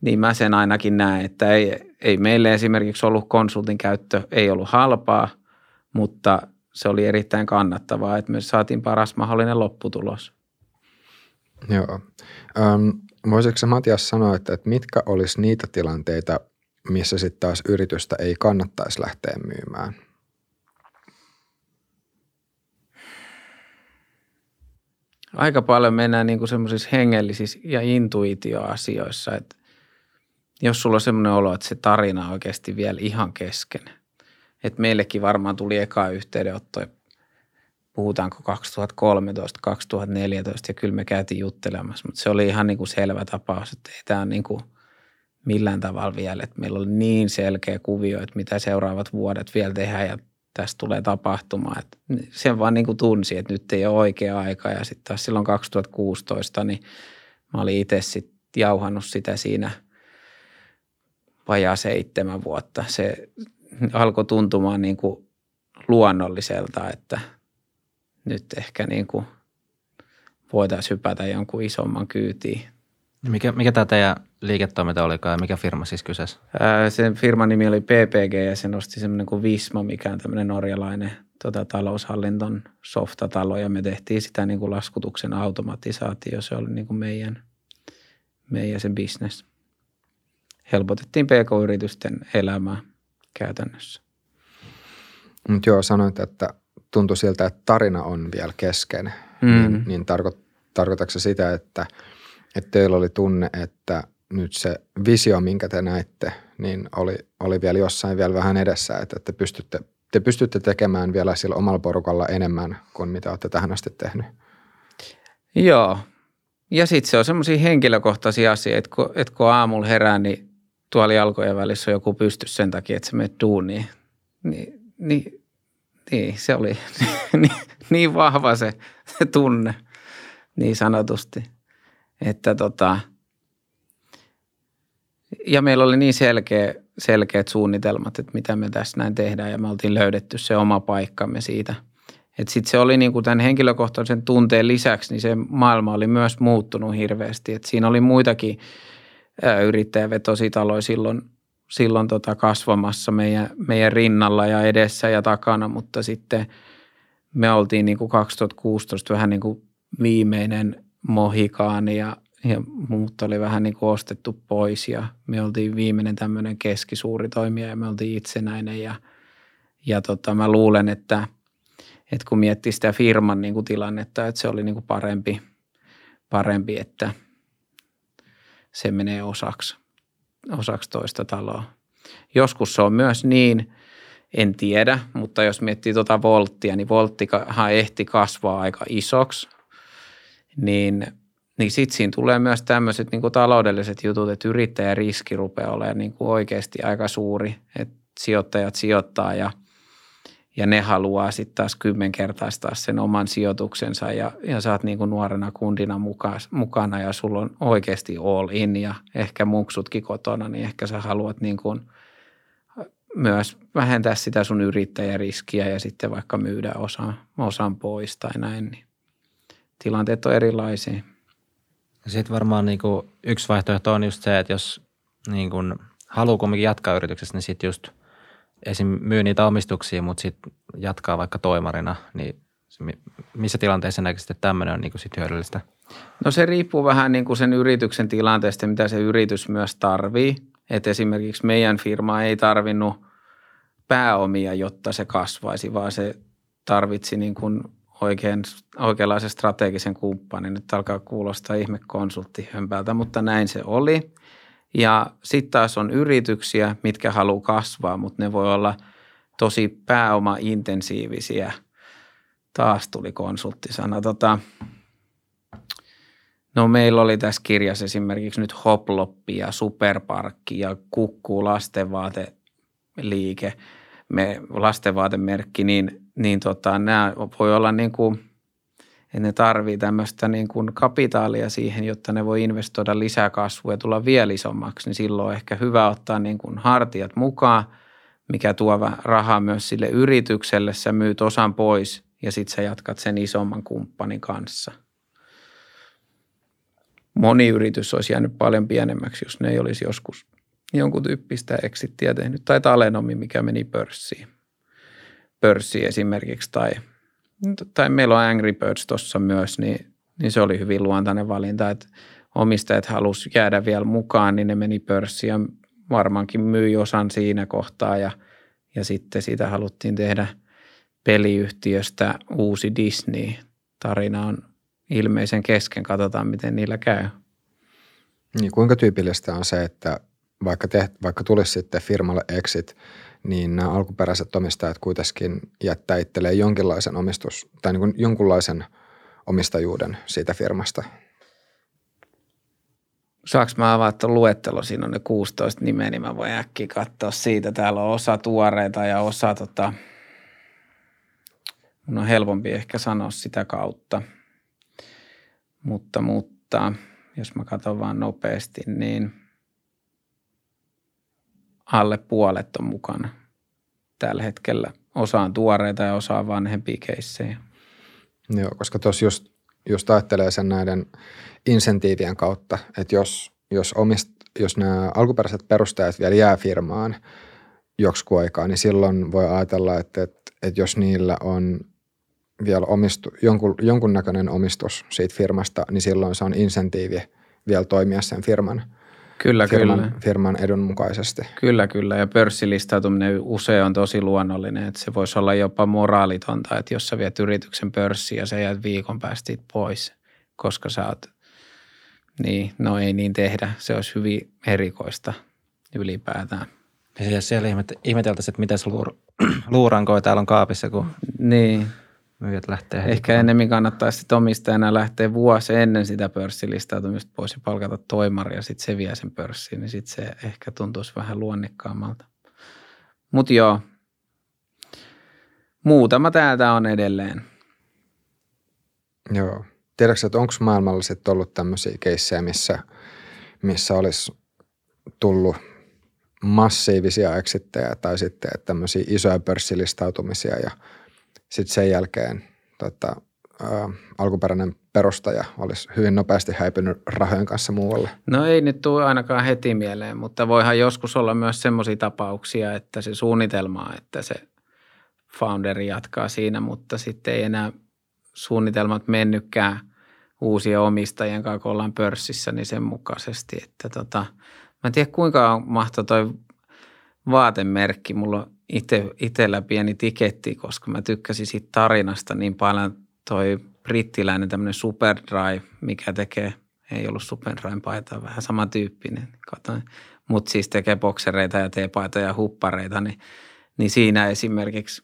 niin mä sen ainakin näen, että ei, ei meille esimerkiksi ollut konsultin käyttö, ei ollut halpaa, mutta se oli erittäin kannattavaa, että me saatiin paras mahdollinen lopputulos. Joo. Öm, voisitko Matias sanoa, että, että mitkä olisi niitä tilanteita, missä sitten taas yritystä ei kannattaisi lähteä myymään? aika paljon mennään niin semmoisissa hengellisissä ja intuitioasioissa, että jos sulla on semmoinen olo, että se tarina on oikeasti vielä ihan kesken. Että meillekin varmaan tuli eka yhteydenotto, puhutaanko 2013, 2014 ja kyllä me käytiin juttelemassa, mutta se oli ihan niin kuin selvä tapaus, että ei tämä niin kuin millään tavalla vielä, että meillä oli niin selkeä kuvio, että mitä seuraavat vuodet vielä tehdään ja tästä tulee tapahtumaan. Et sen vaan niin kuin tunsi, että nyt ei ole oikea aika ja sitten taas silloin 2016, niin mä olin itse sitten jauhannut sitä siinä vajaa seitsemän vuotta. Se alkoi tuntumaan niin kuin luonnolliselta, että nyt ehkä niin kuin voitaisiin hypätä jonkun isomman kyytiin. Mikä, mikä tämä teidän liiketoiminta olikaan ja mikä firma siis kyseessä? Ää, sen firman nimi oli PPG ja se nosti semmoinen kuin Visma, mikä on tämmöinen norjalainen tota, taloushallinton softatalo ja me tehtiin sitä niin kuin laskutuksen automatisaatio. Se oli niin kuin meidän, meidän se business. Helpotettiin PK-yritysten elämää käytännössä. Mutta joo, sanoit, että tuntui siltä, että tarina on vielä kesken. Mm. Niin, niin tarko, tarkoitatko se sitä, että, että teillä oli tunne, että nyt se visio, minkä te näitte, niin oli, oli vielä jossain vielä vähän edessä, että te pystytte, te pystytte tekemään vielä sillä omalla porukalla enemmän kuin mitä olette tähän asti tehnyt. Joo. Ja sitten se on semmoisia henkilökohtaisia asioita, että kun, että kun aamulla herää, niin tuolla jalkojen välissä on joku pysty sen takia, että se menee duuniin. Niin, niin, niin se oli niin, niin vahva se, se tunne niin sanotusti, että tota – ja meillä oli niin selkeä, selkeät suunnitelmat, että mitä me tässä näin tehdään ja me oltiin löydetty se oma paikkamme siitä. Sitten se oli niin kuin tämän henkilökohtaisen tunteen lisäksi, niin se maailma oli myös muuttunut hirveästi. Et siinä oli muitakin yrittäjävetosia taloja silloin, silloin tota kasvamassa meidän, meidän rinnalla ja edessä ja takana, mutta sitten me oltiin niin kuin 2016 vähän niin kuin viimeinen mohikaani ja, ja muut oli vähän niin kuin ostettu pois ja me oltiin viimeinen tämmöinen keskisuuri toimija ja me oltiin itsenäinen ja, ja tota, mä luulen, että, että kun miettii sitä firman niin kuin tilannetta, että se oli niin kuin parempi, parempi, että se menee osaksi, osaksi toista taloa. Joskus se on myös niin, en tiedä, mutta jos miettii tuota volttia, niin volttihan ehti kasvaa aika isoksi, niin, niin sitten siinä tulee myös tämmöiset niin kuin taloudelliset jutut, että yrittäjäriski rupeaa olemaan niin kuin oikeasti aika suuri, että sijoittajat sijoittaa ja, ja ne haluaa sitten taas kymmenkertaistaa sen oman sijoituksensa ja, ja sä oot niin kuin nuorena kundina muka, mukana ja sulla on oikeasti all in ja ehkä muksutkin kotona, niin ehkä sä haluat niin kuin – myös vähentää sitä sun yrittäjäriskiä ja sitten vaikka myydä osa, osan pois tai näin, niin tilanteet on erilaisia. Sitten varmaan niin kuin yksi vaihtoehto on just se, että jos niin kuin haluaa kumminkin jatkaa yrityksessä, niin sitten just esim. myy niitä omistuksia, mutta sitten jatkaa vaikka toimarina, niin missä tilanteessa näkisit, että tämmöinen on niin kuin sit hyödyllistä? No se riippuu vähän niin kuin sen yrityksen tilanteesta, mitä se yritys myös tarvii. Että esimerkiksi meidän firma ei tarvinnut pääomia, jotta se kasvaisi, vaan se tarvitsi niin kuin oikein, oikeanlaisen strategisen kumppanin. Nyt alkaa kuulostaa ihme konsulttihömpältä, mutta näin se oli. Ja sitten taas on yrityksiä, mitkä haluaa kasvaa, mutta ne voi olla tosi pääoma-intensiivisiä. Taas tuli konsulttisana. Tota, no meillä oli tässä kirjassa esimerkiksi nyt Hoploppi ja Superparkki ja Kukku lastenvaateliike – me lastenvaatemerkki, niin, niin tota, nämä voi olla niin kuin, että ne tarvii tämmöistä niin kuin kapitaalia siihen, jotta ne voi investoida lisää kasvua ja tulla vielä isommaksi, niin silloin on ehkä hyvä ottaa niin kuin hartiat mukaan, mikä tuova rahaa myös sille yritykselle, sä myyt osan pois ja sitten sä jatkat sen isomman kumppanin kanssa. Moni yritys olisi jäänyt paljon pienemmäksi, jos ne ei olisi joskus jonkun tyyppistä exittiä tehnyt, tai Talenomi, mikä meni pörssiin. Pörssiin esimerkiksi, tai, tai meillä on Angry Birds tuossa myös, niin, niin se oli hyvin luontainen valinta, että omistajat halusivat jäädä vielä mukaan, niin ne meni pörssiin ja varmaankin myi osan siinä kohtaa ja, ja sitten siitä haluttiin tehdä peliyhtiöstä uusi Disney. Tarina on ilmeisen kesken, katsotaan miten niillä käy. Niin, kuinka tyypillistä on se, että vaikka, teht, vaikka tulisi sitten firmalle exit, niin nämä alkuperäiset omistajat kuitenkin jättää itselleen jonkinlaisen omistus tai niin kuin jonkunlaisen omistajuuden siitä firmasta. Saanko mä avata luettelo? Siinä on ne 16 nimeä, niin mä voin äkkiä katsoa siitä. Täällä on osa tuoreita ja osa tota, mun on helpompi ehkä sanoa sitä kautta. Mutta, mutta jos mä katson vaan nopeasti, niin – alle puolet on mukana tällä hetkellä. Osa on tuoreita ja osa on vanhempia keissejä. Joo, koska tuossa just, just ajattelee sen näiden insentiivien kautta, että jos, jos, omist, jos nämä alkuperäiset perustajat vielä jää firmaan joksikin aikaa, niin silloin voi ajatella, että, että, että jos niillä on vielä omistu, jonkun, jonkunnäköinen omistus siitä firmasta, niin silloin se on insentiivi vielä toimia sen firman – Kyllä, firman, kyllä. firman edun mukaisesti. Kyllä, kyllä. Ja pörssilistautuminen usein on tosi luonnollinen, että se voisi olla jopa moraalitonta, että jos sä viet yrityksen pörssiin ja sä jäät viikon päästä pois, koska sä oot, niin, no ei niin tehdä. Se olisi hyvin erikoista ylipäätään. Ja siellä ihmeteltäisiin, että mitä luur, luurankoi täällä on kaapissa, kun niin myyjät lähtee heti. Ehkä enemmän kannattaisi sitten omistajana lähteä vuosi ennen sitä pörssilistautumista pois ja palkata toimari ja sitten se vie sen pörssiin, niin sitten se ehkä tuntuisi vähän luonnikkaammalta. Mutta joo, muutama täältä on edelleen. Joo. Tiedätkö, että onko maailmalla sitten ollut tämmöisiä keissejä, missä, missä olisi tullut massiivisia eksittejä tai sitten tämmöisiä isoja pörssilistautumisia ja – sitten sen jälkeen tota, ä, alkuperäinen perustaja olisi hyvin nopeasti häipynyt rahojen kanssa muualle? No ei nyt tule ainakaan heti mieleen, mutta voihan joskus olla myös semmoisia tapauksia, että se suunnitelma, että se founderi jatkaa siinä, mutta sitten ei enää suunnitelmat mennytkään uusien omistajien kanssa, kun ollaan pörssissä, niin sen mukaisesti. Että tota, mä en tiedä kuinka mahtoi toi vaatemerkki. Mulla on itse, itsellä pieni tiketti, koska mä tykkäsin siitä tarinasta niin paljon. Toi brittiläinen tämmöinen Superdry, mikä tekee, ei ollut Superdryn paita, vähän samantyyppinen. Mutta siis tekee boksereita ja teepaitoja ja huppareita, niin, niin siinä esimerkiksi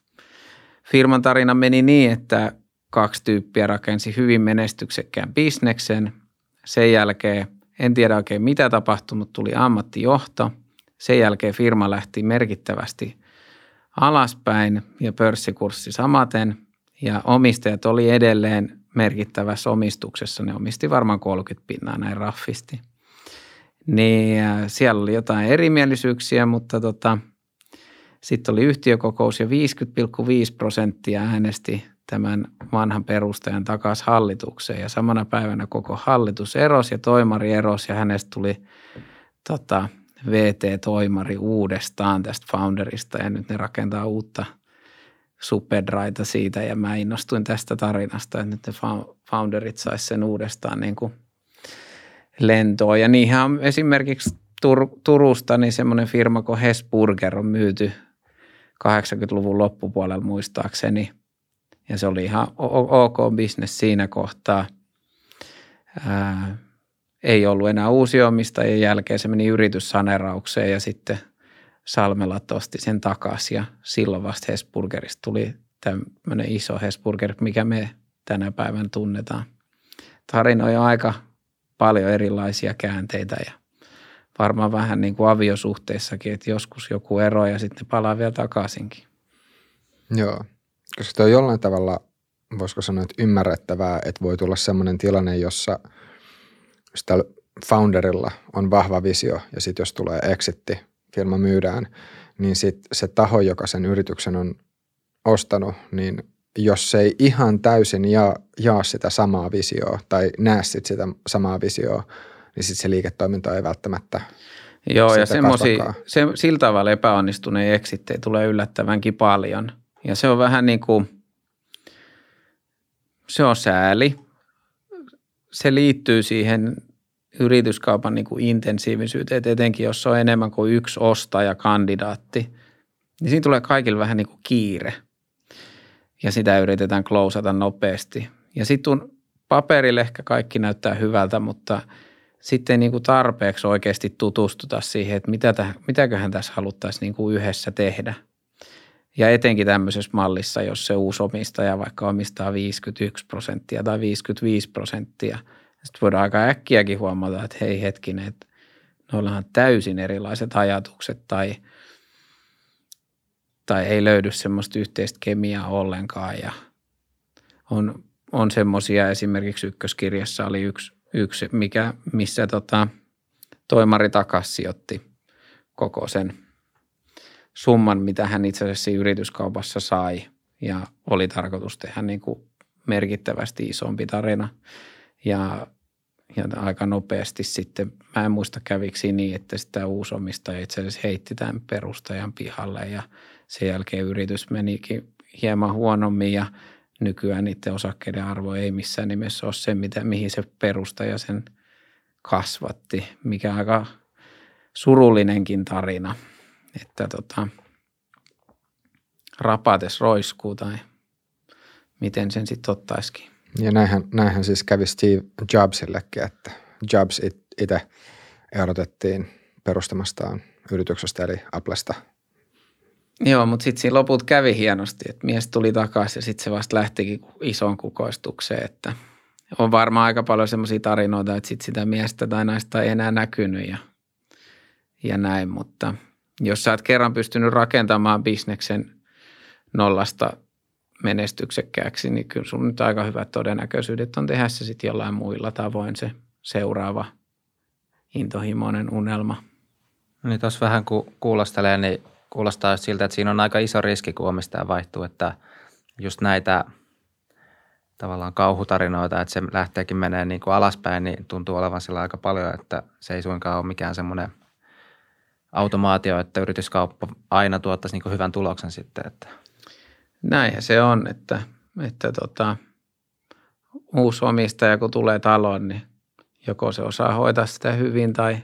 firman tarina meni niin, että kaksi tyyppiä rakensi hyvin menestyksekkään bisneksen. Sen jälkeen, en tiedä oikein mitä tapahtui, mutta tuli ammattijohto. Sen jälkeen firma lähti merkittävästi alaspäin ja pörssikurssi samaten. Ja omistajat oli edelleen merkittävässä omistuksessa. Ne omisti varmaan 30 pinnaa näin raffisti. Niin siellä oli jotain erimielisyyksiä, mutta tota, sitten oli yhtiökokous ja 50,5 prosenttia äänesti tämän vanhan perustajan takaisin hallitukseen. Ja samana päivänä koko hallitus erosi ja toimari erosi ja hänestä tuli tota, VT-toimari uudestaan tästä founderista ja nyt ne rakentaa uutta superdraita siitä ja mä innostuin tästä tarinasta, että nyt ne founderit sais sen uudestaan niin kuin lentoon. Ja niinhän on esimerkiksi Tur- Turusta niin semmoinen firma kuin Hesburger on myyty 80-luvun loppupuolella muistaakseni – ja se oli ihan ok bisnes siinä kohtaa. Ää, ei ollut enää uusi omistajien jälkeen, se meni yrityssaneraukseen ja sitten Salmela osti sen takaisin ja silloin vasta Hesburgerista tuli tämmöinen iso Hesburger, mikä me tänä päivänä tunnetaan. Tarinoja on aika paljon erilaisia käänteitä ja varmaan vähän niin kuin aviosuhteissakin, että joskus joku ero ja sitten palaa vielä takaisinkin. Joo. Koska on jollain tavalla, voisiko sanoa, että ymmärrettävää, että voi tulla sellainen tilanne, jossa sitä founderilla on vahva visio ja sitten jos tulee exitti, firma myydään, niin sit se taho, joka sen yrityksen on ostanut, niin jos se ei ihan täysin jaa, jaa sitä samaa visioa tai näe sit sitä samaa visioa, niin sitten se liiketoiminta ei välttämättä Joo, ja semmoisia, se, sillä tavalla epäonnistuneen eksittejä tulee yllättävänkin paljon – ja se on vähän niin kuin, se on sääli. Se liittyy siihen yrityskaupan niin kuin intensiivisyyteen, etenkin jos on enemmän kuin yksi ostajakandidaatti, niin siinä tulee kaikille vähän niin kuin kiire. Ja sitä yritetään klousata nopeasti. Ja sitten paperille ehkä kaikki näyttää hyvältä, mutta sitten ei niin kuin tarpeeksi oikeasti tutustuta siihen, että mitä täh, mitäköhän tässä haluttaisiin niin kuin yhdessä tehdä – ja etenkin tämmöisessä mallissa, jos se uusi omistaja vaikka omistaa 51 prosenttia tai 55 prosenttia, sitten voidaan aika äkkiäkin huomata, että hei hetkinen, että noillahan täysin erilaiset ajatukset tai, tai ei löydy semmoista yhteistä kemiaa ollenkaan. Ja on, on semmoisia esimerkiksi ykköskirjassa oli yksi, yksi mikä, missä tota, toimari takas sijoitti koko sen – summan, mitä hän itse asiassa yrityskaupassa sai. Ja oli tarkoitus tehdä niin kuin merkittävästi isompi tarina. Ja, ja aika nopeasti sitten, mä en muista käviksi niin, että sitä uusomistaja itse asiassa heitti tämän perustajan pihalle. Ja sen jälkeen yritys menikin hieman huonommin ja nykyään niiden osakkeiden arvo ei missään nimessä ole se, mitä, mihin se perustaja sen kasvatti, mikä aika surullinenkin tarina – että tota, rapates roiskuu tai miten sen sitten ottaisikin. Ja näinhän, näinhän siis kävi Steve Jobsillekin, että Jobs itse erotettiin perustamastaan yrityksestä eli Applesta. Joo, mutta sitten siinä loput kävi hienosti, että mies tuli takaisin ja sitten se vasta lähtikin isoon kukoistukseen, että on varmaan aika paljon semmoisia tarinoita, että sit sitä miestä tai naista ei enää näkynyt ja, ja näin, mutta – jos sä oot kerran pystynyt rakentamaan bisneksen nollasta menestyksekkääksi, niin kyllä sun nyt aika hyvät todennäköisyydet on tehdä se sitten jollain muilla tavoin se seuraava intohimoinen unelma. Niin tuossa vähän kun kuulostelee, niin kuulostaa siltä, että siinä on aika iso riski, kun omistaja vaihtuu, että just näitä tavallaan kauhutarinoita, että se lähteekin menee niin kuin alaspäin, niin tuntuu olevan sillä aika paljon, että se ei suinkaan ole mikään semmoinen automaatio, että yrityskauppa aina tuottaisi niin hyvän tuloksen sitten. Että. Näinhän se on, että, että tota, uusi omistaja kun tulee taloon, niin joko se osaa hoitaa sitä hyvin tai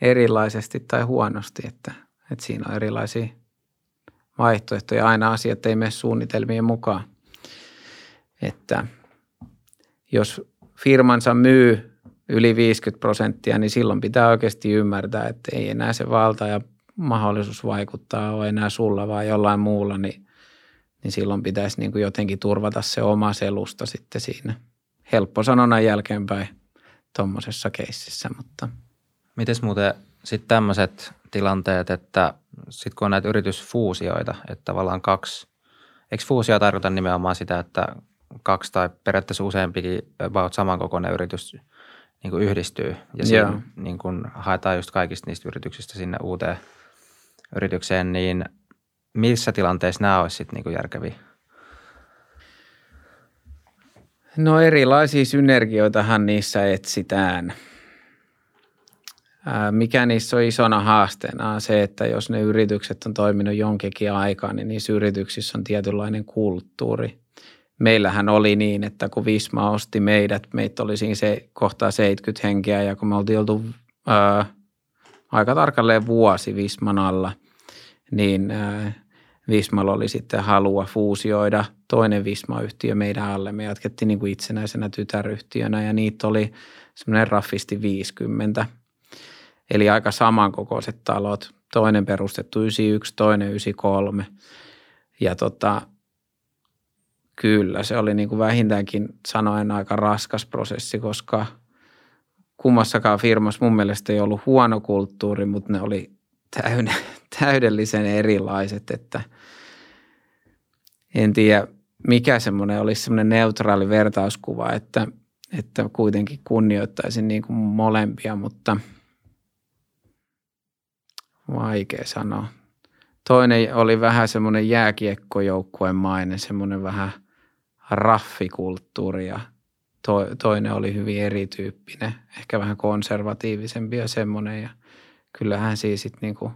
erilaisesti tai huonosti, että, että siinä on erilaisia vaihtoehtoja. Aina asiat ei mene suunnitelmien mukaan. Että jos firmansa myy yli 50 prosenttia, niin silloin pitää oikeasti ymmärtää, että ei enää se valta ja mahdollisuus vaikuttaa ole enää sulla vai jollain muulla, niin, niin silloin pitäisi niin kuin jotenkin turvata se oma selusta sitten siinä. Helppo sanona jälkeenpäin tuommoisessa keississä, mutta. Mites muuten sitten tämmöiset tilanteet, että sitten kun on näitä yritysfuusioita, että tavallaan kaksi, eikö fuusio tarkoita nimenomaan sitä, että kaksi tai periaatteessa useampikin about samankokoinen yritys niin kuin yhdistyy ja siinä niin kuin haetaan just kaikista niistä yrityksistä sinne uuteen yritykseen, niin missä tilanteissa nämä olisi sitten niin kuin järkeviä? No erilaisia synergioitahan niissä etsitään. Mikä niissä on isona haasteena on se, että jos ne yritykset on toiminut jonkinkin aikaa, niin niissä yrityksissä on tietynlainen kulttuuri – meillähän oli niin, että kun Visma osti meidät, meitä oli siinä se kohtaa 70 henkeä ja kun me oltiin oltu ää, aika tarkalleen vuosi Visman alla, niin ää, Vismalla oli sitten halua fuusioida toinen Visma-yhtiö meidän alle. Me jatkettiin niin kuin itsenäisenä tytäryhtiönä ja niitä oli semmoinen raffisti 50. Eli aika samankokoiset talot. Toinen perustettu 91, toinen 93. Ja tota, Kyllä, se oli niin kuin vähintäänkin sanoen aika raskas prosessi, koska kummassakaan firmassa mun mielestä ei ollut huono kulttuuri, mutta ne oli täydellisen erilaiset, että en tiedä mikä semmoinen olisi semmoinen neutraali vertauskuva, että, että kuitenkin kunnioittaisin niin kuin molempia, mutta vaikea sanoa. Toinen oli vähän semmoinen jääkiekkojoukkueen mainen, semmoinen vähän – raffikulttuuri ja to, toinen oli hyvin erityyppinen, ehkä vähän konservatiivisempi ja semmoinen. Ja kyllähän siis sit niinku,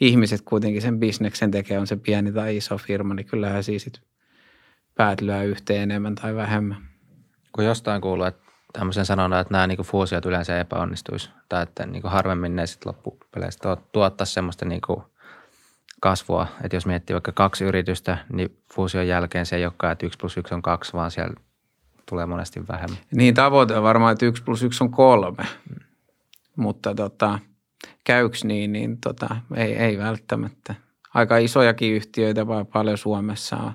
ihmiset kuitenkin sen bisneksen tekee, on se pieni tai iso firma, niin kyllähän siis sit päät lyö yhteen enemmän tai vähemmän. Kun jostain kuuluu, että tämmöisen sanonnan, että nämä niinku fuusiot yleensä epäonnistuisi tai että niinku harvemmin ne sitten loppupeleissä tuottaa semmoista niinku – kasvua. Että jos miettii vaikka kaksi yritystä, niin fuusion jälkeen se ei olekaan, että 1 plus 1 on 2, vaan siellä tulee monesti vähemmän. Niin tavoite on varmaan, että 1 plus 1 on 3, mm. mutta tota, käyks niin, niin tota, ei, ei välttämättä. Aika isojakin yhtiöitä vaan paljon Suomessa on.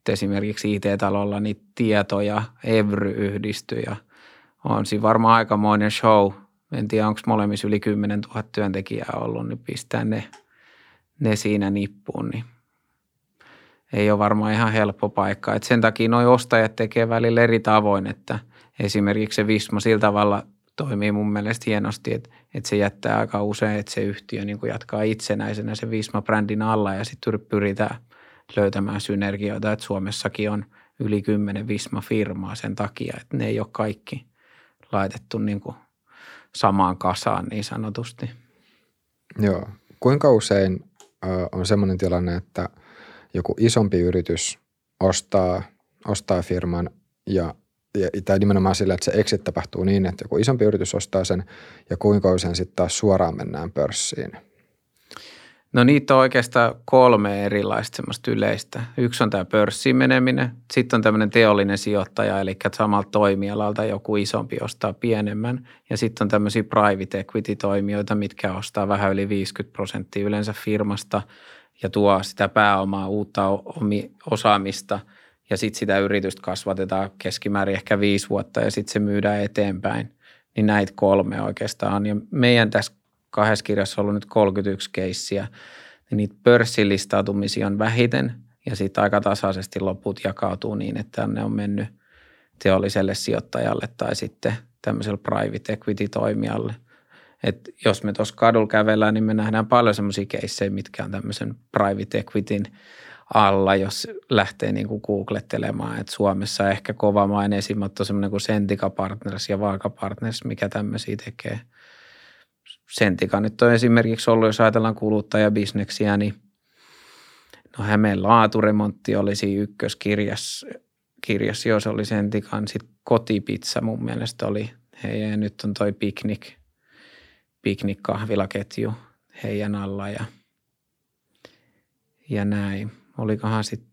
Et esimerkiksi IT-talolla niin tietoja, Evry yhdistyi ja on siinä varmaan aikamoinen show. En tiedä, onko molemmissa yli 10 000 työntekijää ollut, niin pistää ne – ne siinä nippuun, niin ei ole varmaan ihan helppo paikka. Et sen takia nuo ostajat tekee välillä eri tavoin, että esimerkiksi se Visma sillä tavalla toimii mun mielestä hienosti, että, että se jättää aika usein, että se yhtiö niin kuin jatkaa itsenäisenä se Visma-brändin alla ja sitten pyritään löytämään synergioita, että Suomessakin on yli kymmenen Visma-firmaa sen takia, että ne ei ole kaikki laitettu niin kuin samaan kasaan niin sanotusti. Joo. Kuinka usein on sellainen tilanne, että joku isompi yritys ostaa, ostaa firman ja, ja tai nimenomaan sillä, että se exit tapahtuu niin, että joku isompi yritys ostaa sen ja kuinka usein sitten taas suoraan mennään pörssiin – No niitä on oikeastaan kolme erilaista semmoista yleistä. Yksi on tämä pörssiin meneminen, sitten on tämmöinen teollinen sijoittaja, eli samalta toimialalta joku isompi ostaa pienemmän. Ja sitten on tämmöisiä private equity-toimijoita, mitkä ostaa vähän yli 50 prosenttia yleensä firmasta ja tuo sitä pääomaa, uutta osaamista ja sitten sitä yritystä kasvatetaan keskimäärin ehkä viisi vuotta ja sitten se myydään eteenpäin. Niin näitä kolme oikeastaan. Ja meidän tässä kahdessa kirjassa ollut nyt 31 keissiä, niin niitä pörssilistautumisia on vähiten ja sitten aika tasaisesti loput jakautuu niin, että ne on mennyt teolliselle sijoittajalle tai sitten tämmöiselle private equity-toimijalle. Et jos me tuossa kadulla kävellään, niin me nähdään paljon semmoisia keissejä, mitkä on tämmöisen private equityn alla, jos lähtee niin googlettelemaan, että Suomessa ehkä kova mainesimmat on semmoinen kuin Sentika Partners ja Vaaka Partners, mikä tämmöisiä tekee. Sentika nyt on esimerkiksi ollut, jos ajatellaan kuluttajabisneksiä, niin no Hämeen laaturemontti oli siinä ykköskirjassa, kirjassa, jos oli Sentikan. Sitten kotipizza mun mielestä oli heidän ja nyt on toi Picnic, Picnic kahvilaketju heidän alla ja, ja näin. Olikohan sitten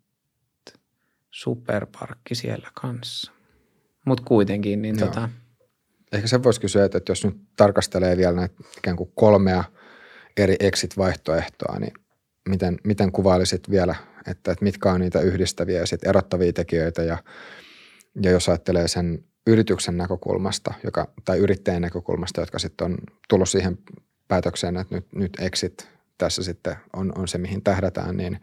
superparkki siellä kanssa. Mutta kuitenkin, niin Joo. tota. Ehkä se voisi kysyä, että jos nyt tarkastelee vielä näitä ikään kuin kolmea eri exit-vaihtoehtoa, niin miten, miten kuvailisit vielä, että, että mitkä on niitä yhdistäviä ja sitten erottavia tekijöitä? Ja, ja jos ajattelee sen yrityksen näkökulmasta, joka, tai yrittäjän näkökulmasta, jotka sitten on tullut siihen päätökseen, että nyt, nyt exit tässä sitten on, on se, mihin tähdätään, niin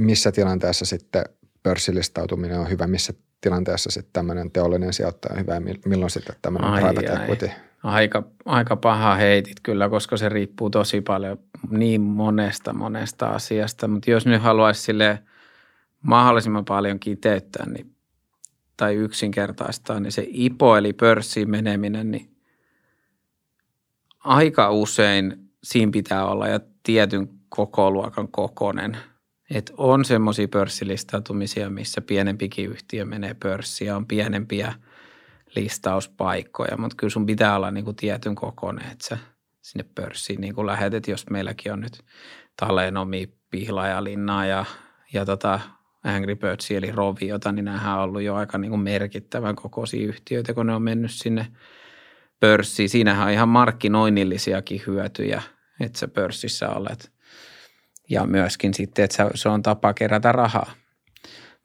missä tilanteessa sitten pörssilistautuminen on hyvä, missä tilanteessa sitten tämmöinen teollinen sijoittaja on hyvä, milloin sitten tämmöinen ai, private ai. equity? Aika, aika paha heitit kyllä, koska se riippuu tosi paljon niin monesta monesta asiasta, mutta jos nyt haluaisi sille mahdollisimman paljon kiteyttää niin, tai yksinkertaistaa, niin se IPO eli pörssiin meneminen, niin aika usein siinä pitää olla ja tietyn koko luokan kokonen. Et on semmoisia pörssilistautumisia, missä pienempikin yhtiö menee pörssiin on pienempiä listauspaikkoja, mutta kyllä sun pitää olla niinku tietyn kokonen, että sä sinne pörssiin niin lähetet, jos meilläkin on nyt Talenomi, Pihla ja Linnaa ja, ja tota Angry Birds eli Roviota, niin nämähän on ollut jo aika niin kuin merkittävän kokoisia yhtiöitä, kun ne on mennyt sinne – pörssiin. Siinähän on ihan markkinoinnillisiakin hyötyjä, että sä pörssissä olet. Ja myöskin sitten, että se on tapa kerätä rahaa.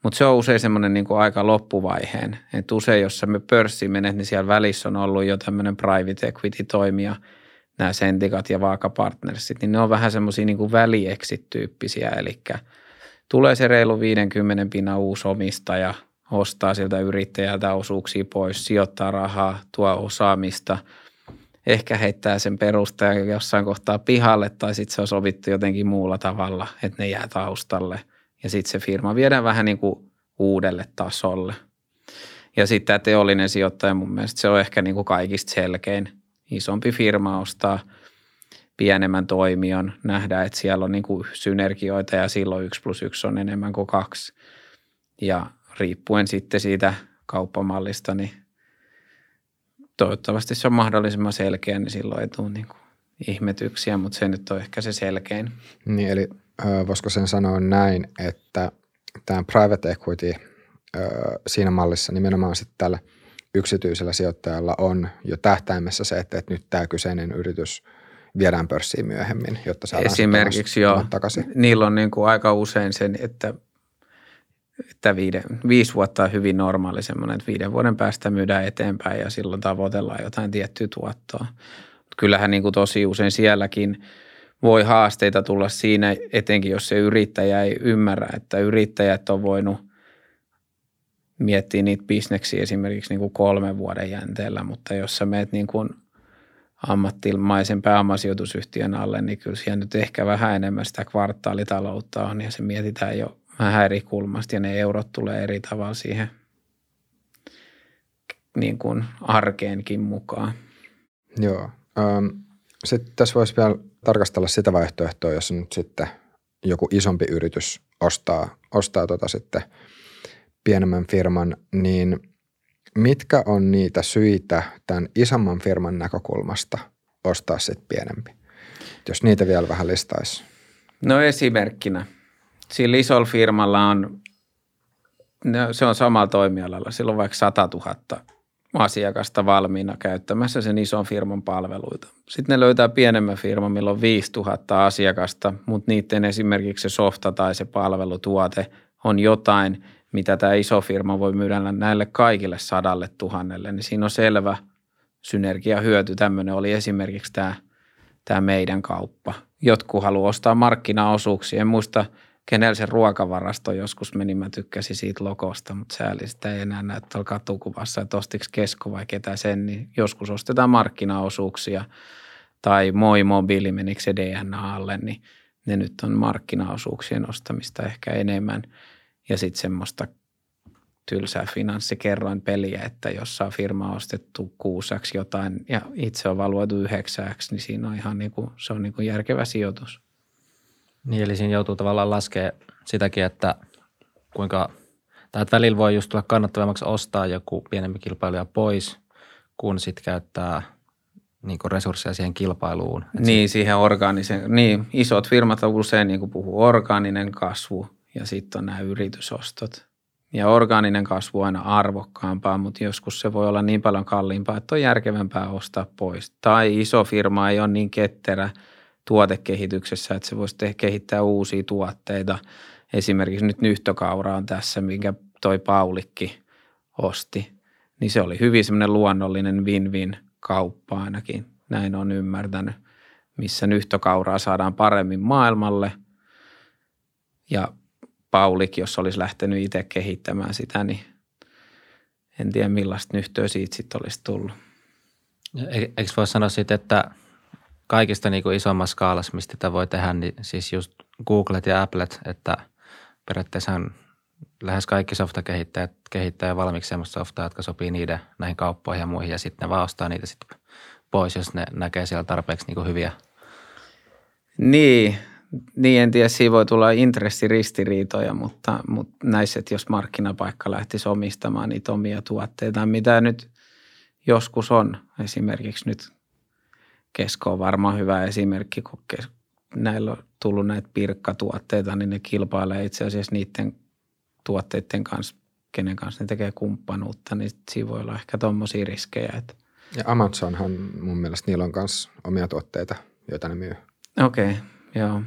Mutta se on usein semmoinen niin kuin aika loppuvaiheen. Että usein, jos me pörssiin menet, niin siellä välissä on ollut jo tämmöinen private equity-toimija, nämä Sentikat ja Vaaka-partnersit, niin ne on vähän semmoisia niin väliexit-tyyppisiä. Eli tulee se reilu 50 pinnan uusi omistaja – ostaa siltä yrittäjältä osuuksia pois, sijoittaa rahaa, tuo osaamista, ehkä heittää sen perustajan jossain kohtaa pihalle tai sitten se on sovittu jotenkin muulla tavalla, että ne jää taustalle ja sitten se firma viedään vähän niin kuin uudelle tasolle. Ja sitten tämä teollinen sijoittaja mun mielestä se on ehkä niin kuin kaikista selkein. Isompi firma ostaa pienemmän toimijan, nähdään, että siellä on niin kuin synergioita ja silloin yksi plus yksi on enemmän kuin kaksi. Ja riippuen sitten siitä kauppamallista, niin toivottavasti se on mahdollisimman selkeä, niin silloin ei tule niin ihmetyksiä, mutta se nyt on ehkä se selkein. Niin, eli voisiko sen sanoa näin, että tämä private equity siinä mallissa nimenomaan sitten tällä yksityisellä sijoittajalla on jo tähtäimessä se, että, että nyt tämä kyseinen yritys viedään pörssiin myöhemmin, jotta saadaan Esimerkiksi joo, takaisin. niillä on niin kuin aika usein sen, että että viide, viisi vuotta on hyvin normaali semmoinen, että viiden vuoden päästä myydään eteenpäin ja silloin tavoitellaan jotain tiettyä tuottoa. Kyllähän niin kuin tosi usein sielläkin voi haasteita tulla siinä, etenkin jos se yrittäjä ei ymmärrä, että yrittäjät on voinut miettiä niitä bisneksiä esimerkiksi niin kuin kolmen vuoden jänteellä, mutta jos sä meet niin kuin ammattimaisen pääomasijoitusyhtiön alle, niin kyllä siellä nyt ehkä vähän enemmän sitä kvartaalitaloutta on ja se mietitään jo vähän eri kulmasta ja ne eurot tulee eri tavalla siihen niin kuin arkeenkin mukaan. Joo. Ähm, sitten tässä voisi vielä tarkastella sitä vaihtoehtoa, jos nyt sitten joku isompi yritys ostaa, ostaa tota sitten pienemmän firman, niin mitkä on niitä syitä tämän isomman firman näkökulmasta ostaa sitten pienempi? Jos niitä vielä vähän listaisi. No esimerkkinä sillä isolla firmalla on, se on samalla toimialalla, sillä on vaikka 100 000 asiakasta valmiina käyttämässä sen ison firman palveluita. Sitten ne löytää pienemmän firman, millä on 5000 asiakasta, mutta niiden esimerkiksi se softa tai se palvelutuote on jotain, mitä tämä iso firma voi myydä näille kaikille sadalle tuhannelle, niin siinä on selvä synergiahyöty. Tämmöinen oli esimerkiksi tämä, tämä meidän kauppa. Jotkut haluaa ostaa markkinaosuuksia. En muista – kenellä se ruokavarasto joskus meni, mä tykkäsin siitä lokosta, mutta sääli sitä ei enää näy tuolla katukuvassa, että ostiko Kesko vai ketä sen, niin joskus ostetaan markkinaosuuksia tai Moi Mobiili, menikö se DNA alle, niin ne nyt on markkinaosuuksien ostamista ehkä enemmän ja sitten semmoista tylsää finanssikerroin peliä, että jos saa firma ostettu kuusaksi jotain ja itse on valuoitu yhdeksäksi, niin siinä on ihan niin kuin, se on niin kuin järkevä sijoitus. Niin, eli siinä joutuu tavallaan laskemaan sitäkin, että kuinka, tai että välillä voi just tulla kannattavammaksi ostaa joku pienempi kilpailija pois, kun sitten käyttää niin kuin resursseja siihen kilpailuun. niin, siihen orgaanisen, niin isot firmat usein niin kuin puhuu orgaaninen kasvu ja sitten on nämä yritysostot. Ja orgaaninen kasvu on aina arvokkaampaa, mutta joskus se voi olla niin paljon kalliimpaa, että on järkevämpää ostaa pois. Tai iso firma ei ole niin ketterä tuotekehityksessä, että se voisi kehittää uusia tuotteita. Esimerkiksi nyt nyhtökaura on tässä, minkä toi Paulikki osti. Niin se oli hyvin semmoinen luonnollinen win-win kauppa ainakin. Näin on ymmärtänyt, missä nyhtökauraa saadaan paremmin maailmalle. Ja Paulik, jos olisi lähtenyt itse kehittämään sitä, niin en tiedä millaista nyhtöä siitä sitten olisi tullut. Eikö voi sanoa sitten, että kaikista niin isommassa skaalassa, mistä tätä voi tehdä, niin siis just Googlet ja Applet, että periaatteessa lähes kaikki softakehittäjät kehittää valmiiksi sellaista softaa, jotka sopii niiden näihin kauppoihin ja muihin, ja sitten ne vaan ostaa niitä sitten pois, jos ne näkee siellä tarpeeksi niin hyviä. Niin, niin, en tiedä, siinä voi tulla intressiristiriitoja, mutta, mutta näissä, että jos markkinapaikka lähtisi omistamaan niitä omia tuotteita, mitä nyt joskus on, esimerkiksi nyt Kesko on varmaan hyvä esimerkki, kun näillä on tullut näitä pirkkatuotteita, niin ne kilpailee itse asiassa niiden tuotteiden kanssa, kenen kanssa ne tekee kumppanuutta, niin siinä voi olla ehkä tuommoisia riskejä. Että. Ja Amazonhan mun mielestä niillä on myös omia tuotteita, joita ne myy. Okei, okay, joo.